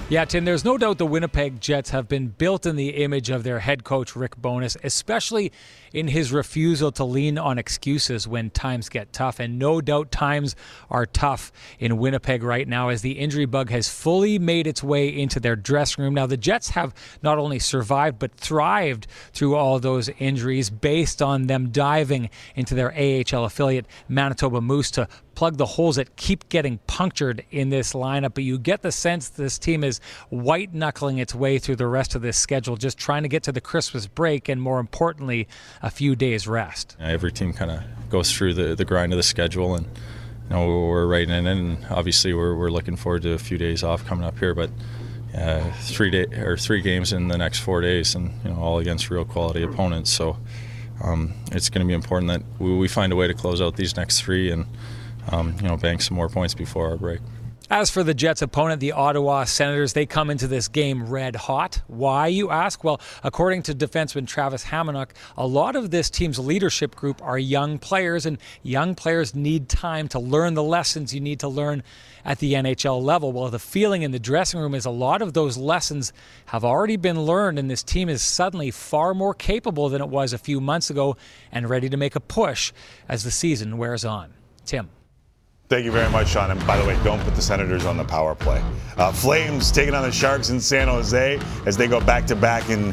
Yeah, Tim, there's no doubt the Winnipeg Jets have been built in the image of their head coach, Rick Bowness, especially in his refusal to lean on excuses when times get tough. And no doubt times are tough in Winnipeg right now as the injury bug has fully made its way into their dressing room. Now, the Jets have not only survived, but thrived through all those injuries based on them diving into their AHL affiliate, Manitoba Moose, to plug the holes that keep getting punctured in this lineup. But you get the sense this team is white knuckling its way through the rest of this schedule, just trying to get to the Christmas break and, more importantly, a few days rest. Every team kind of goes through the, the grind of the schedule, and you know we're right in it. And obviously, we're, we're looking forward to a few days off coming up here, but. Uh, three day or three games in the next four days, and you know all against real quality opponents. So um, it's going to be important that we, we find a way to close out these next three and um, you know, bank some more points before our break. As for the Jets' opponent, the Ottawa Senators, they come into this game red hot. Why, you ask? Well, according to defenseman Travis Hamonic, a lot of this team's leadership group are young players, and young players need time to learn the lessons you need to learn at the NHL level. Well, the feeling in the dressing room is a lot of those lessons have already been learned, and this team is suddenly far more capable than it was a few months ago and ready to make a push as the season wears on. Tim. Thank you very much, Sean. And by the way, don't put the Senators on the power play. Uh, Flames taking on the Sharks in San Jose as they go back to back in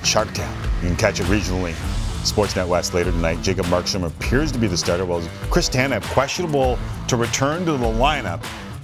Sharktown. You can catch it regionally. Sportsnet West later tonight. Jacob Markstrom appears to be the starter, while Chris Tanev questionable to return to the lineup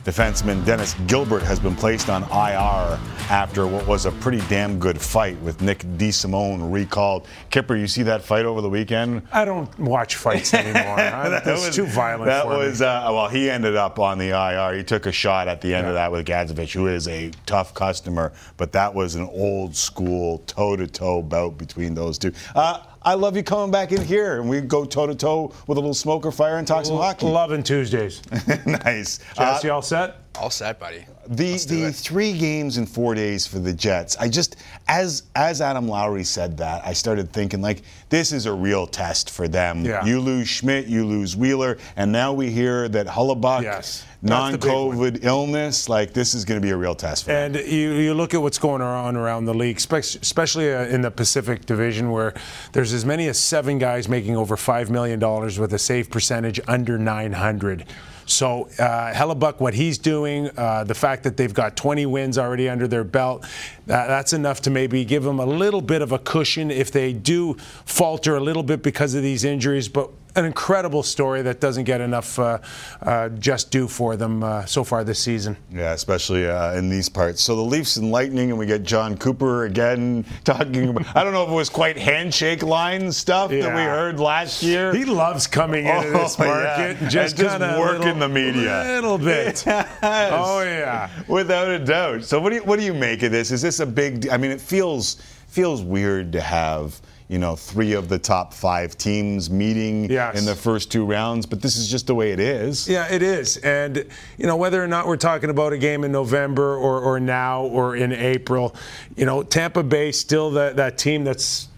Defenseman Dennis Gilbert has been placed on IR after what was a pretty damn good fight with Nick DeSimone recalled. Kipper, you see that fight over the weekend? I don't watch fights anymore. that was, too violent that was, uh, well, he ended up on the IR. He took a shot at the end yeah. of that with Gadjovich, who is a tough customer, but that was an old school toe to toe bout between those two. Uh, I love you coming back in here and we go toe to toe with a little smoker fire and talk some hockey. Loving Tuesdays. nice. Jesse, uh, all set? All set, buddy. The the three games in four days for the Jets. I just as as Adam Lowry said that, I started thinking like this is a real test for them. Yeah. You lose Schmidt, you lose Wheeler, and now we hear that Hellebuyck yes. non-COVID illness. Like this is going to be a real test for and them. And you, you look at what's going on around the league, especially uh, in the Pacific Division, where there's as many as seven guys making over five million dollars with a save percentage under 900. So uh, Hellebuyck, what he's doing, uh, the fact that they've got 20 wins already under their belt, that's enough to maybe give them a little bit of a cushion if they do falter a little bit because of these injuries. But an incredible story that doesn't get enough uh, uh, just due for them uh, so far this season. Yeah, especially uh, in these parts. So the Leafs and Lightning, and we get Jon Cooper again talking about. I don't know if it was quite handshake line stuff yeah. that we heard last year. He loves coming into oh, this market yeah. and just, just working little, the media a little bit. Yes. Oh yeah, without a doubt. So what do you what do you make of this? Is this a big? I mean, it feels feels weird to have you know, three of the top five teams meeting yes. in the first two rounds, but this is just the way it is. Yeah, it is. And, you know, whether or not we're talking about a game in November or, or now or in April, you know, Tampa Bay still that, that team that's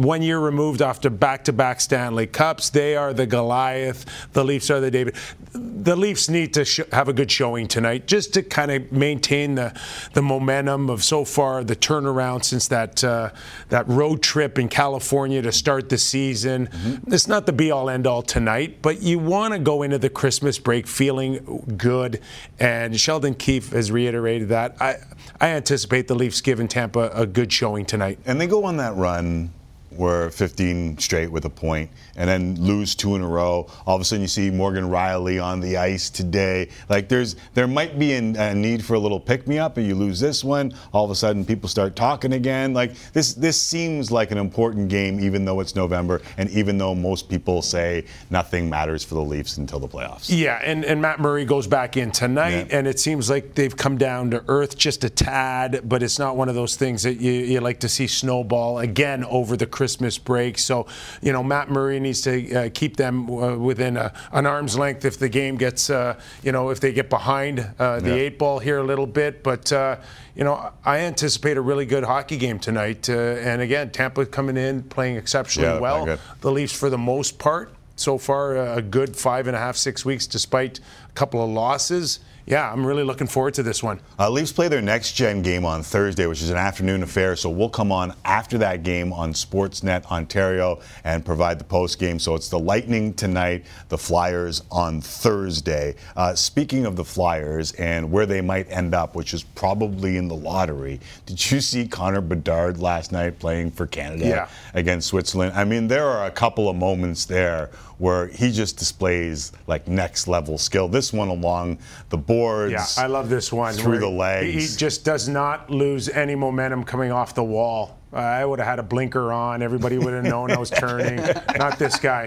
one year removed after back-to-back Stanley Cups. They are the Goliath. The Leafs are the David. The Leafs need to sh- have a good showing tonight, just to kind of maintain the the momentum of so far the turnaround since that uh, that road trip in California to start the season. Mm-hmm. It's not the be-all end-all tonight, but you want to go into the Christmas break feeling good. And Sheldon Keefe has reiterated that. I I anticipate the Leafs giving Tampa a good showing tonight. And they go on that run were 15 straight with a point, and then lose two in a row. All of a sudden, you see Morgan Rielly on the ice today. Like there's there might be an, a need for a little pick me up, and you lose this one. All of a sudden, people start talking again. Like this this seems like an important game, even though it's November, and even though most people say nothing matters for the Leafs until the playoffs. Yeah, and, and Matt Murray goes back in tonight, and it seems like they've come down to earth just a tad, but it's not one of those things that you, you like to see snowball again over the Christmas break. So, you know, Matt Murray needs to uh, keep them uh, within a, an arm's length if the game gets, uh, you know, if they get behind uh, the Yeah. eight ball here a little bit. But, uh, you know, I anticipate a really good hockey game tonight. Uh, and again, Tampa coming in, playing exceptionally Yeah, well. The Leafs, for the most part, so far a good five and a half, six weeks, despite a couple of losses. Yeah, I'm really looking forward to this one. Uh, Leafs play their next gen game on Thursday, which is an afternoon affair. So we'll come on after that game on Sportsnet Ontario and provide the post game. So it's the Lightning tonight, the Flyers on Thursday. Uh, speaking of the Flyers and where they might end up, which is probably in the lottery, did you see Connor Bedard last night playing for Canada Yeah. against Switzerland? I mean, there are a couple of moments there where he just displays like next level skill. This one along the boards. Yeah, I love this one. Through the he- legs. He just does not lose any momentum coming off the wall. Uh, I would have had a blinker on. Everybody would have known I was turning. Not this guy.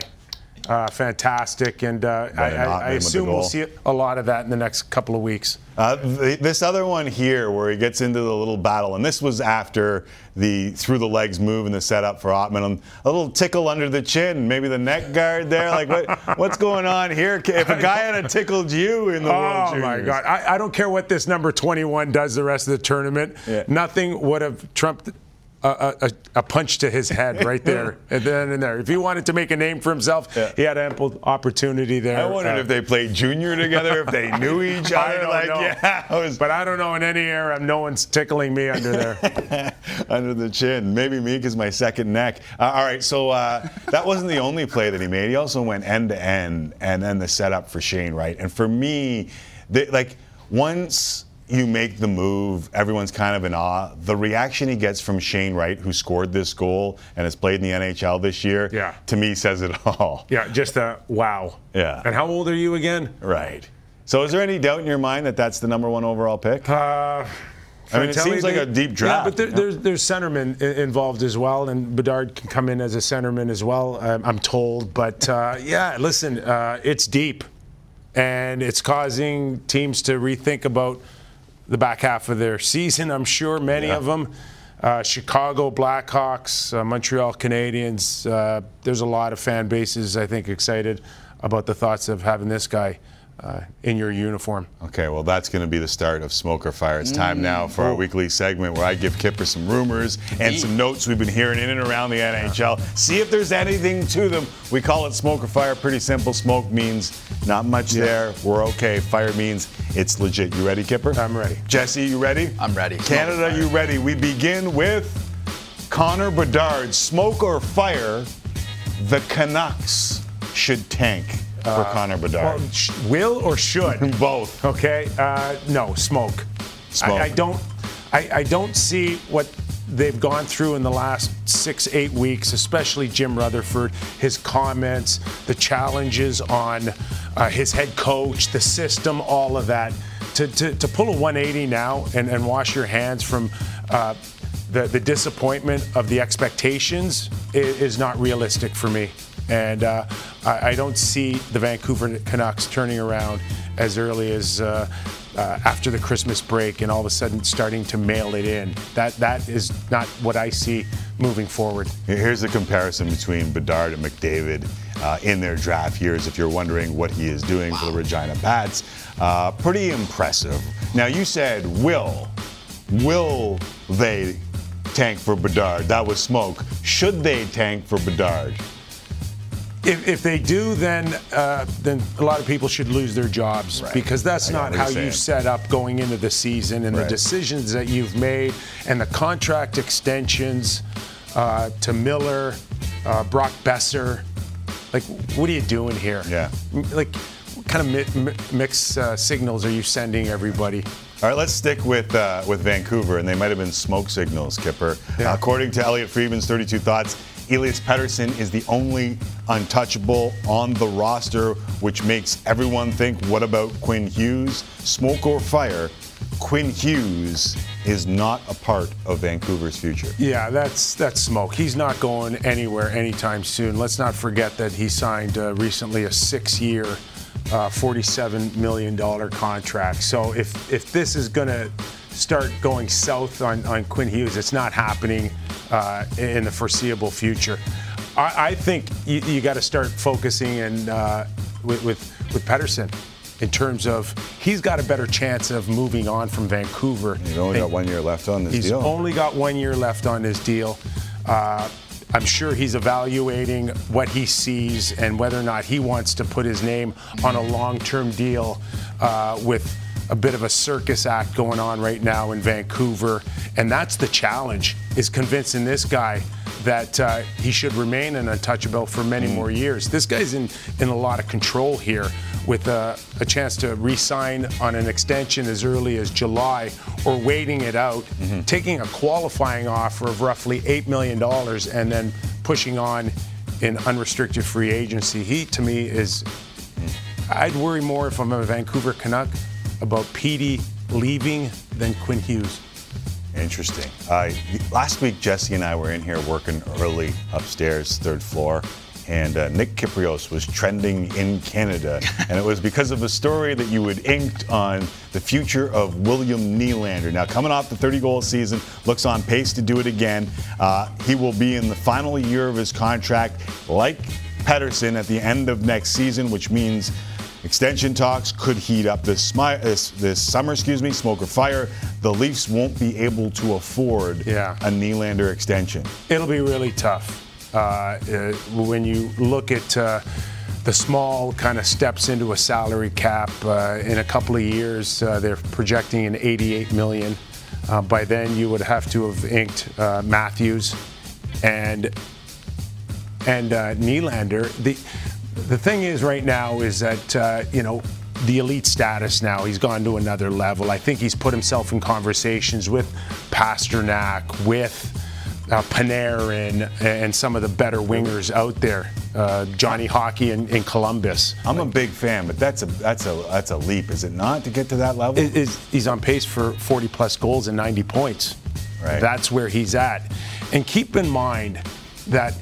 Uh, fantastic. And uh, I, I, I him with the assume we'll see a lot of that in the next couple of weeks. Uh, th- this other one here, where he gets into the little battle, and this was after the through the legs move and the setup for Othmann. A little tickle under the chin, maybe the neck guard there. Like, what, what's going on here? If a guy had tickled you in the World Oh my God! I, I don't care what this number 21 does the rest of the tournament. Nothing would have trumped a, a, a punch to his head right there and then and there. If he wanted to make a name for himself, he had ample opportunity there. I wondered Uh, if they played junior together, if they knew each I other. don't like, know. yeah, I was but I don't know in any era, no one's tickling me under there. under the chin. Maybe me because my second neck. Uh, all right, so uh, that wasn't the only play that he made. He also went end to end, and then the setup for Shane Wright. And for me, they, like once you make the move, everyone's kind of in awe. The reaction he gets from Shane Wright, who scored this goal and has played in the NHL this year, Yeah. to me says it all. yeah, just a wow. Yeah. And how old are you again? Right. So is there any doubt in your mind that that's the number one overall pick? Uh, I mean, it seems like a deep draft. Yeah, but there, know? there's there's centerman i- involved as well, and Bedard can come in as a centerman as well. I'm, I'm told, but uh, yeah, listen, uh, it's deep, and it's causing teams to rethink about the back half of their season. I'm sure many Yeah. of them. Uh, Chicago Blackhawks, uh, Montreal Canadiens. Uh, there's a lot of fan bases, I think, excited about the thoughts of having this guy uh, in your uniform. Okay, well, that's going to be the start of Smoke or Fire. It's time now for our weekly segment where I give Kipper some rumors and some notes we've been hearing in and around the NHL. See if there's anything to them. We call it Smoke or Fire. Pretty simple. Smoke means not much there. We're okay. Fire means it's legit. You ready, Kipper? I'm ready. Jesse, you ready? I'm ready. Canada, you ready? We begin with Connor Bedard. Smoke or Fire? The Canucks should tank for Connor Bedard. Uh, Well, sh- will or should? Both. Okay. Uh, no, smoke. Smoke. I, I don't. I, I don't see what they've gone through in the last six, eight weeks, especially Jim Rutherford, his comments, the challenges on uh, his head coach, the system, all of that. To, to, to pull a 180 now and, and wash your hands from uh, the, the disappointment of the expectations is, is not realistic for me. And uh, I, I don't see the Vancouver Canucks turning around as early as uh, uh, after the Christmas break and all of a sudden starting to mail it in. That That is not what I see moving forward. Here's the comparison between Bedard and McDavid uh, in their draft years, if you're wondering what he is doing for the Regina Pats. Uh, pretty impressive. Now, you said will. Will they tank for Bedard? That was smoke. Should they tank for Bedard? If, if they do, then uh, then a lot of people should lose their jobs because that's I not how you set up going into the season and the decisions that you've made and the contract extensions uh, to Miller, uh, Brock Boeser. Like, what are you doing here? Yeah. Like, what kind of mi- mi- mixed uh, signals are you sending everybody? All right, let's stick with uh, with Vancouver, and they might have been smoke signals, Kipper. Yeah. according to Elliotte Friedman's 32 Thoughts, Elias Pettersson is the only untouchable on the roster, which makes everyone think, what about Quinn Hughes? Smoke or fire? Quinn Hughes is not a part of Vancouver's future. Yeah, that's that's smoke. He's not going anywhere anytime soon. Let's not forget that he signed uh, recently a six-year, uh, $47 million contract. So if if this is going to start going south on, on Quinn Hughes, it's not happening uh, in the foreseeable future. I, I think you, you got to start focusing and uh, with, with with Pettersson in terms of he's got a better chance of moving on from Vancouver. He's only got one year left on this He's deal. only got one year left on his deal. Uh, I'm sure he's evaluating what he sees and whether or not he wants to put his name on a long-term deal uh, with a bit of a circus act going on right now in Vancouver, and that's the challenge: is convincing this guy that uh, he should remain an untouchable for many mm. more years. This guy's in in a lot of control here with a, a chance to re-sign on an extension as early as July or waiting it out, mm-hmm. taking a qualifying offer of roughly $8 million and then pushing on in unrestricted free agency. He, to me, is. Mm. I'd worry more if I'm a Vancouver Canuck about Petey leaving than Quinn Hughes. Interesting. Uh, last week, Jesse and I were in here working early upstairs, third floor, and uh, Nick Kypreos was trending in Canada. and it was because of a story that you had inked on the future of William Nylander. Now, coming off the 30 goal season, looks on pace to do it again. Uh, he will be in the final year of his contract, like Pettersson, at the end of next season, which means Extension talks could heat up this, smi- this, this summer, excuse me, smoke or fire. The Leafs won't be able to afford Yeah. a Nylander extension. It'll be really tough uh, uh, when you look at uh, the small kind of steps into a salary cap. Uh, in a couple of years, uh, they're projecting an 88 million. Uh, by then, you would have to have inked uh, Matthews and and uh, Nylander. The the thing is, right now, is that uh, you know the elite status. Now he's gone to another level. I think he's put himself in conversations with Pastrnak, with uh, Panarin, and some of the better wingers out there. Uh, Johnny Hockey in, in Columbus. I'm a big fan, but that's a that's a that's a leap, is it not, to get to that level? He's on pace for 40 plus goals and 90 points. Right. That's where he's at. And keep in mind that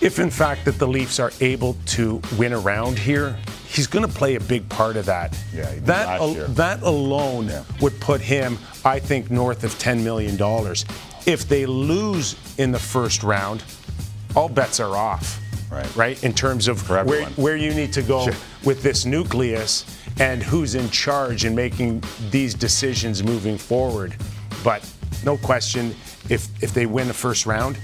if in fact that the Leafs are able to win around here, he's going to play a big part of that. Yeah, that al- that alone would put him, I think, north of 10 million dollars. If they lose in the first round, all bets are off. Right. Right. In terms of where, where you need to go Sure. with this nucleus and who's in charge in making these decisions moving forward. But no question, if if they win the first round,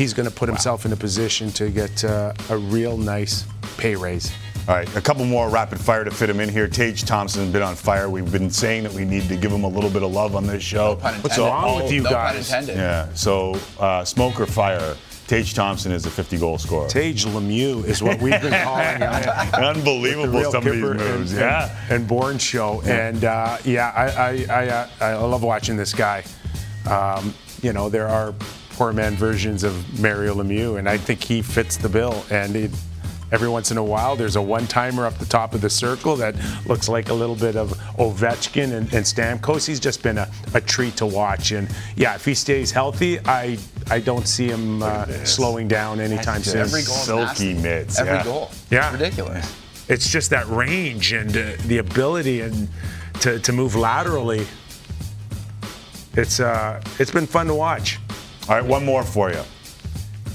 he's going to put himself in a position to get uh, a real nice pay raise. All right, a couple more rapid fire to fit him in here. Tage Thompson's been on fire. We've been saying that we need to give him a little bit of love on this show. pun What's intended. wrong with you No guys? intended. Yeah, so uh, smoke or fire. Tage Thompson is a 50 goal scorer. Tage Lemieux is what we've been calling him. Unbelievable, Real some of these moves. and, yeah. and, and Bourne show. And uh, yeah, I I, I, uh, I love watching this guy. Um, you know, there are poor man versions of Mario Lemieux, and I think he fits the bill. And it, every once in a while, there's a one timer up the top of the circle that looks like a little bit of Ovechkin and, and Stamkos. He's just been a, a treat to watch. And yeah, if he stays healthy, I I don't see him uh, slowing down anytime soon. Every goal Silky nasty. mitts, Every yeah. goal. Yeah. Ridiculous. It's just that range and uh, the ability and to, to move laterally. It's uh, it's been fun to watch. All right, one more for you.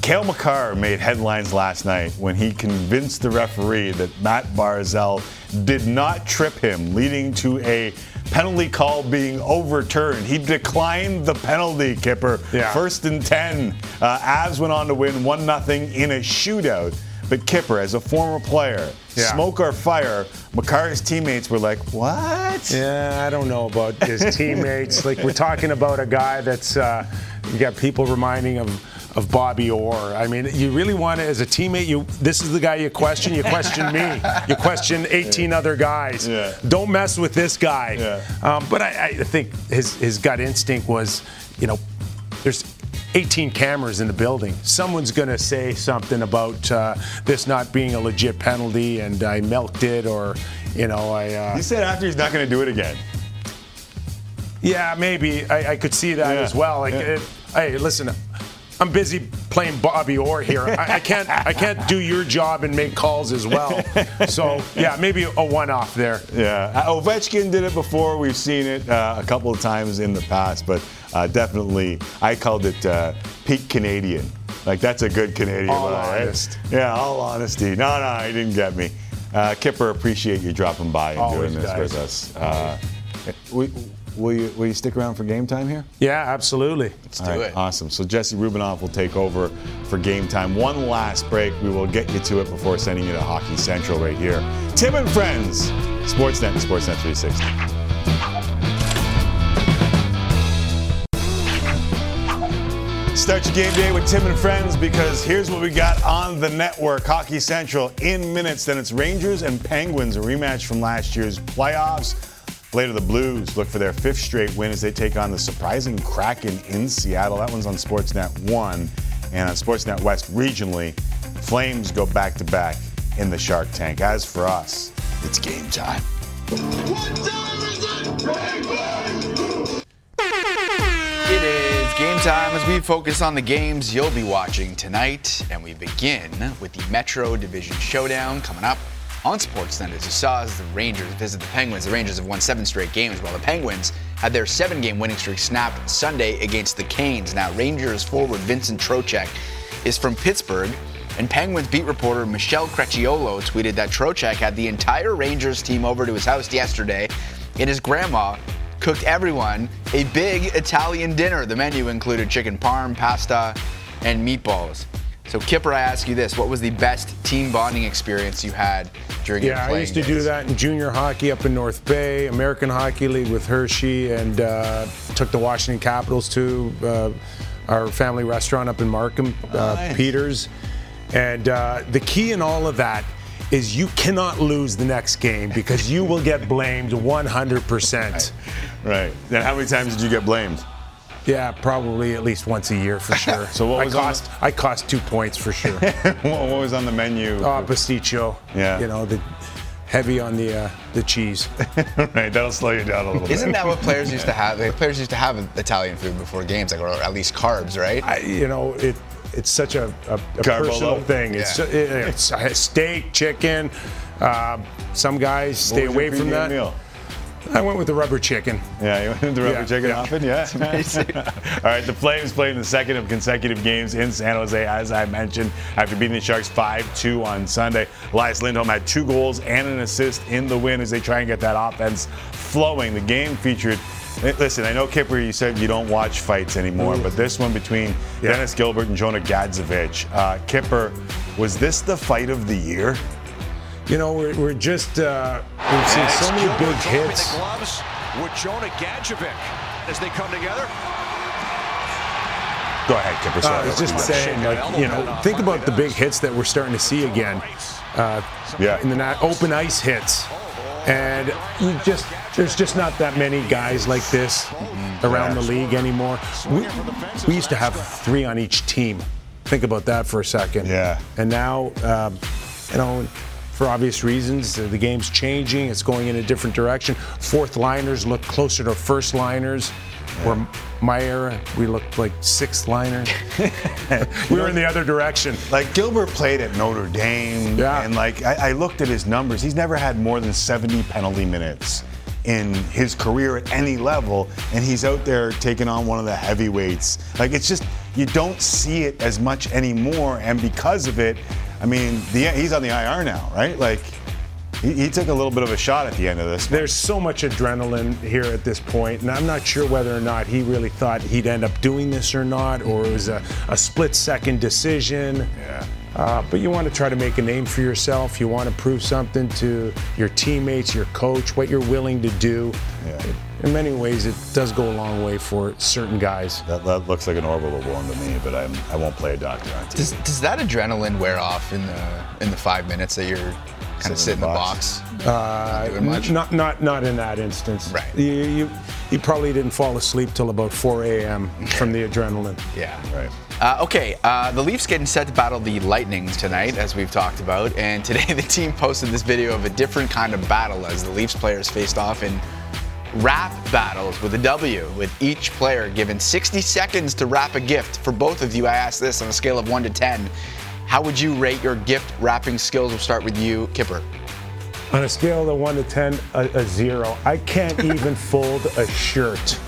Cale Makar made headlines last night when he convinced the referee that Matt Barzal did not trip him, leading to a penalty call being overturned. He declined the penalty, Kipper. Yeah. First and 10. Uh, Avs went on to win 1 0 in a shootout. But Kipper, as a former player, Yeah. smoke or fire, Makar's teammates were like, what? Yeah, I don't know about his teammates. like we're talking about a guy that's uh, you got people reminding of of Bobby Orr. I mean, you really want to, as a teammate, you this is the guy you question. You question me. You question 18 other guys. Yeah. Don't mess with this guy. Yeah. Um, but I, I think his his gut instinct was, you know, there's 18 cameras in the building. Someone's going to say something about uh, this not being a legit penalty and I milked it or, you know, I. Uh, He said after he's not going to do it again. yeah, maybe. I, I could see that Yeah. as well. Like, Yeah. it, hey, listen, I'm busy playing Bobby Orr here. I, I can't I can't do your job and make calls as well. So, yeah, maybe a one-off there. Yeah, Uh, Ovechkin did it before. We've seen it uh, a couple of times in the past, but uh, definitely, I called it uh, peak Canadian. Like that's a good Canadian. All line, right? honest. Yeah, all honesty. No, no, he didn't get me. Uh, Kipper, appreciate you dropping by and Always doing this does. with us. Uh, will, will you will you stick around for game time here? Yeah, absolutely. Let's All do right, it. Awesome. So Jesse Rubinoff will take over for game time. One last break. We will get you to it before sending you to Hockey Central right here. Tim and Friends, Sportsnet and Sportsnet 360. Start your game day with Tim and Friends because here's what we got on the network Hockey Central in minutes. Then it's Rangers and Penguins, a rematch from last year's playoffs. Later, the Blues look for their fifth straight win as they take on the surprising Kraken in Seattle. That one's on Sportsnet 1. And on Sportsnet West regionally, Flames go back to back in the Shark Tank. As for us, it's game time. Game time as we focus on the games you'll be watching tonight. And we begin with the Metro Division Showdown coming up on Sportsnet. As you saw, as the Rangers visit the Penguins, the Rangers have won seven straight games, while the Penguins had their seven game winning streak snapped Sunday against the Canes. Now, Rangers forward Vincent Trocheck is from Pittsburgh. And Penguins beat reporter Michelle Crechiolo tweeted that Trocheck had the entire Rangers team over to his house yesterday, and his grandma cooked everyone a big Italian dinner. The menu included chicken parm, pasta, and meatballs. So, Kipper, I ask you this: What was the best team bonding experience you had during your Yeah, I used to do that in junior hockey up in North Bay, American Hockey League with Hershey, and uh, took the Washington Capitals to uh, our family restaurant up in Markham, uh, Nice. Peters. And uh, the key in all of that is you cannot lose the next game because you will get blamed 100%. Right. Then how many times did you get blamed? Yeah, probably at least once a year for sure. So what I was on cost I cost two points for sure. what what was on the menu? Oh, pasticcio. Yeah. You know the heavy on the uh, the cheese. right, that'll slow you down a little bit. Isn't that what players used to have? Like, players used to have Italian food before games, like or at least carbs, right? I, you know, it it's such a, a, a personal thing. It's, Yeah. it's a steak, chicken. Uh, some guys stay away from that. Meal? I went with the rubber chicken. Yeah, you went with the rubber Yeah, chicken yeah. often, yeah. All right, the Flames played in the second of consecutive games in San Jose, as I mentioned, after beating the Sharks 5-2 on Sunday. Elias Lindholm had two goals and an assist in the win as they try and get that offense flowing. The game featured. Listen, I know Kipper, you said you don't watch fights anymore, but this one between Yeah. Dennis Gilbert and Jonah Gadjovich, uh, Kipper, was this the fight of the year? You know, we're, we're just uh, we've seen so many big hits. The gloves with Jonah Gadjovich as they come together. Go ahead, Kipper. Uh, Sorry. I was just saying, like, you know, think about the big hits that we're starting to see again. Uh, Yeah. In the open ice hits. And you just, there's just not that many guys like this around the league anymore. We, we used to have three on each team. Think about that for a second. Yeah. And now, um, you know, for obvious reasons, the game's changing. It's going in a different direction. Fourth liners look closer to first liners. Where my era, we looked like sixth liners. we were in the other direction. Like Gilbert played at Notre Dame, Yeah. and like I, I looked at his numbers. He's never had more than 70 penalty minutes in his career at any level, and he's out there taking on one of the heavyweights. Like it's just you don't see it as much anymore, and because of it, I mean, the, he's on the IR now, right? Like he, he took a little bit of a shot at the end of this. There's so much adrenaline here at this point, and I'm not sure whether or not he really thought he'd end up doing this or not, or it was a, a split second decision. Yeah. Uh, but you want to try to make a name for yourself. You want to prove something to your teammates, your coach, what you're willing to do. Yeah. In many ways, it does go a long way for certain guys. That, that looks like an orbital one to me, but I'm, I won't play a doctor on TV. Does, does that adrenaline wear off in the in the five minutes that you're kind of sit in the box. Uh, doing much? not not not in that instance. Right. You, you you probably didn't fall asleep till about 4 a.m. from the adrenaline. Yeah. Right. Uh, okay, uh, the Leafs getting set to battle the Lightning tonight, as we've talked about. And today the team posted this video of a different kind of battle as the Leafs players faced off in rap battles with a W, with each player given 60 seconds to wrap a gift. For both of you, I asked this on a scale of 1 to 10. How would you rate your gift wrapping skills? We'll start with you, Kipper. On a scale of 1 to 10, a, a zero. I can't even fold a shirt.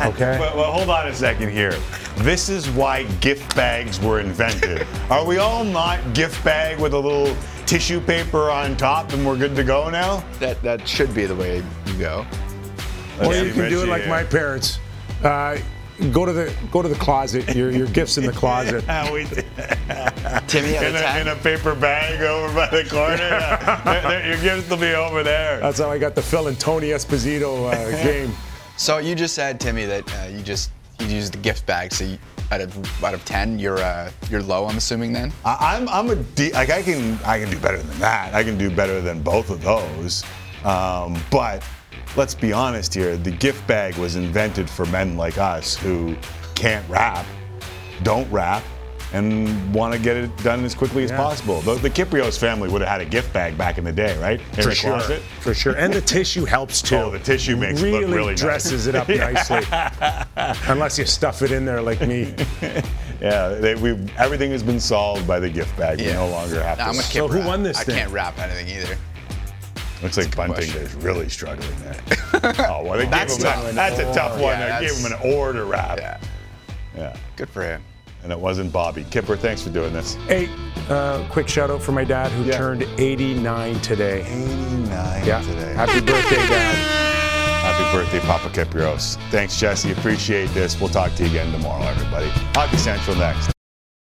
Okay? But, well, hold on a second here. This is why gift bags were invented. Are we all not gift bag with a little tissue paper on top and we're good to go now? That that should be the way you go. Or Let's you can do it like my parents. Uh, go to the go to the closet. Your your gifts in the closet. Yeah, we did. Timmy in, a, in a paper bag over by the corner. Yeah. There- there- Your gifts will be over there. That's how I got the Phil and Tony Esposito uh, game. So you just said, Timmy, that uh, you just you used the gift bag. So you, out of out of 10, you're uh, you're low. I'm assuming then. I, I'm I'm a de- like I can I can do better than that. I can do better than both of those. Um, but let's be honest here. The gift bag was invented for men like us who can't wrap, don't wrap, and want to get it done as quickly as possible. The, the Kypreos family would have had a gift bag back in the day, right? In For sure, closet. for sure, and the tissue helps oh, too. Oh, the tissue makes it really look really nice. dresses it up nicely. Unless you stuff it in there like me. Yeah, they, we everything has been solved by the gift bag. We no longer have I'm a So kid who won this I thing? can't wrap anything either. Looks like Bunting question. is really struggling there. oh, well, they That's gave him tough. that, that's a tough one. Yeah, they gave him an oar to wrap. Yeah, Yeah. good for him. And it wasn't Bobby. Kipper, thanks for doing this. Hey, uh, quick shout out for my dad who Yeah. turned 89 today. 89 Yeah. today. Happy birthday, Dad. Happy birthday, Papa Kypreos. Thanks, Jesse. Appreciate this. We'll talk to you again tomorrow, everybody. Hockey Central next.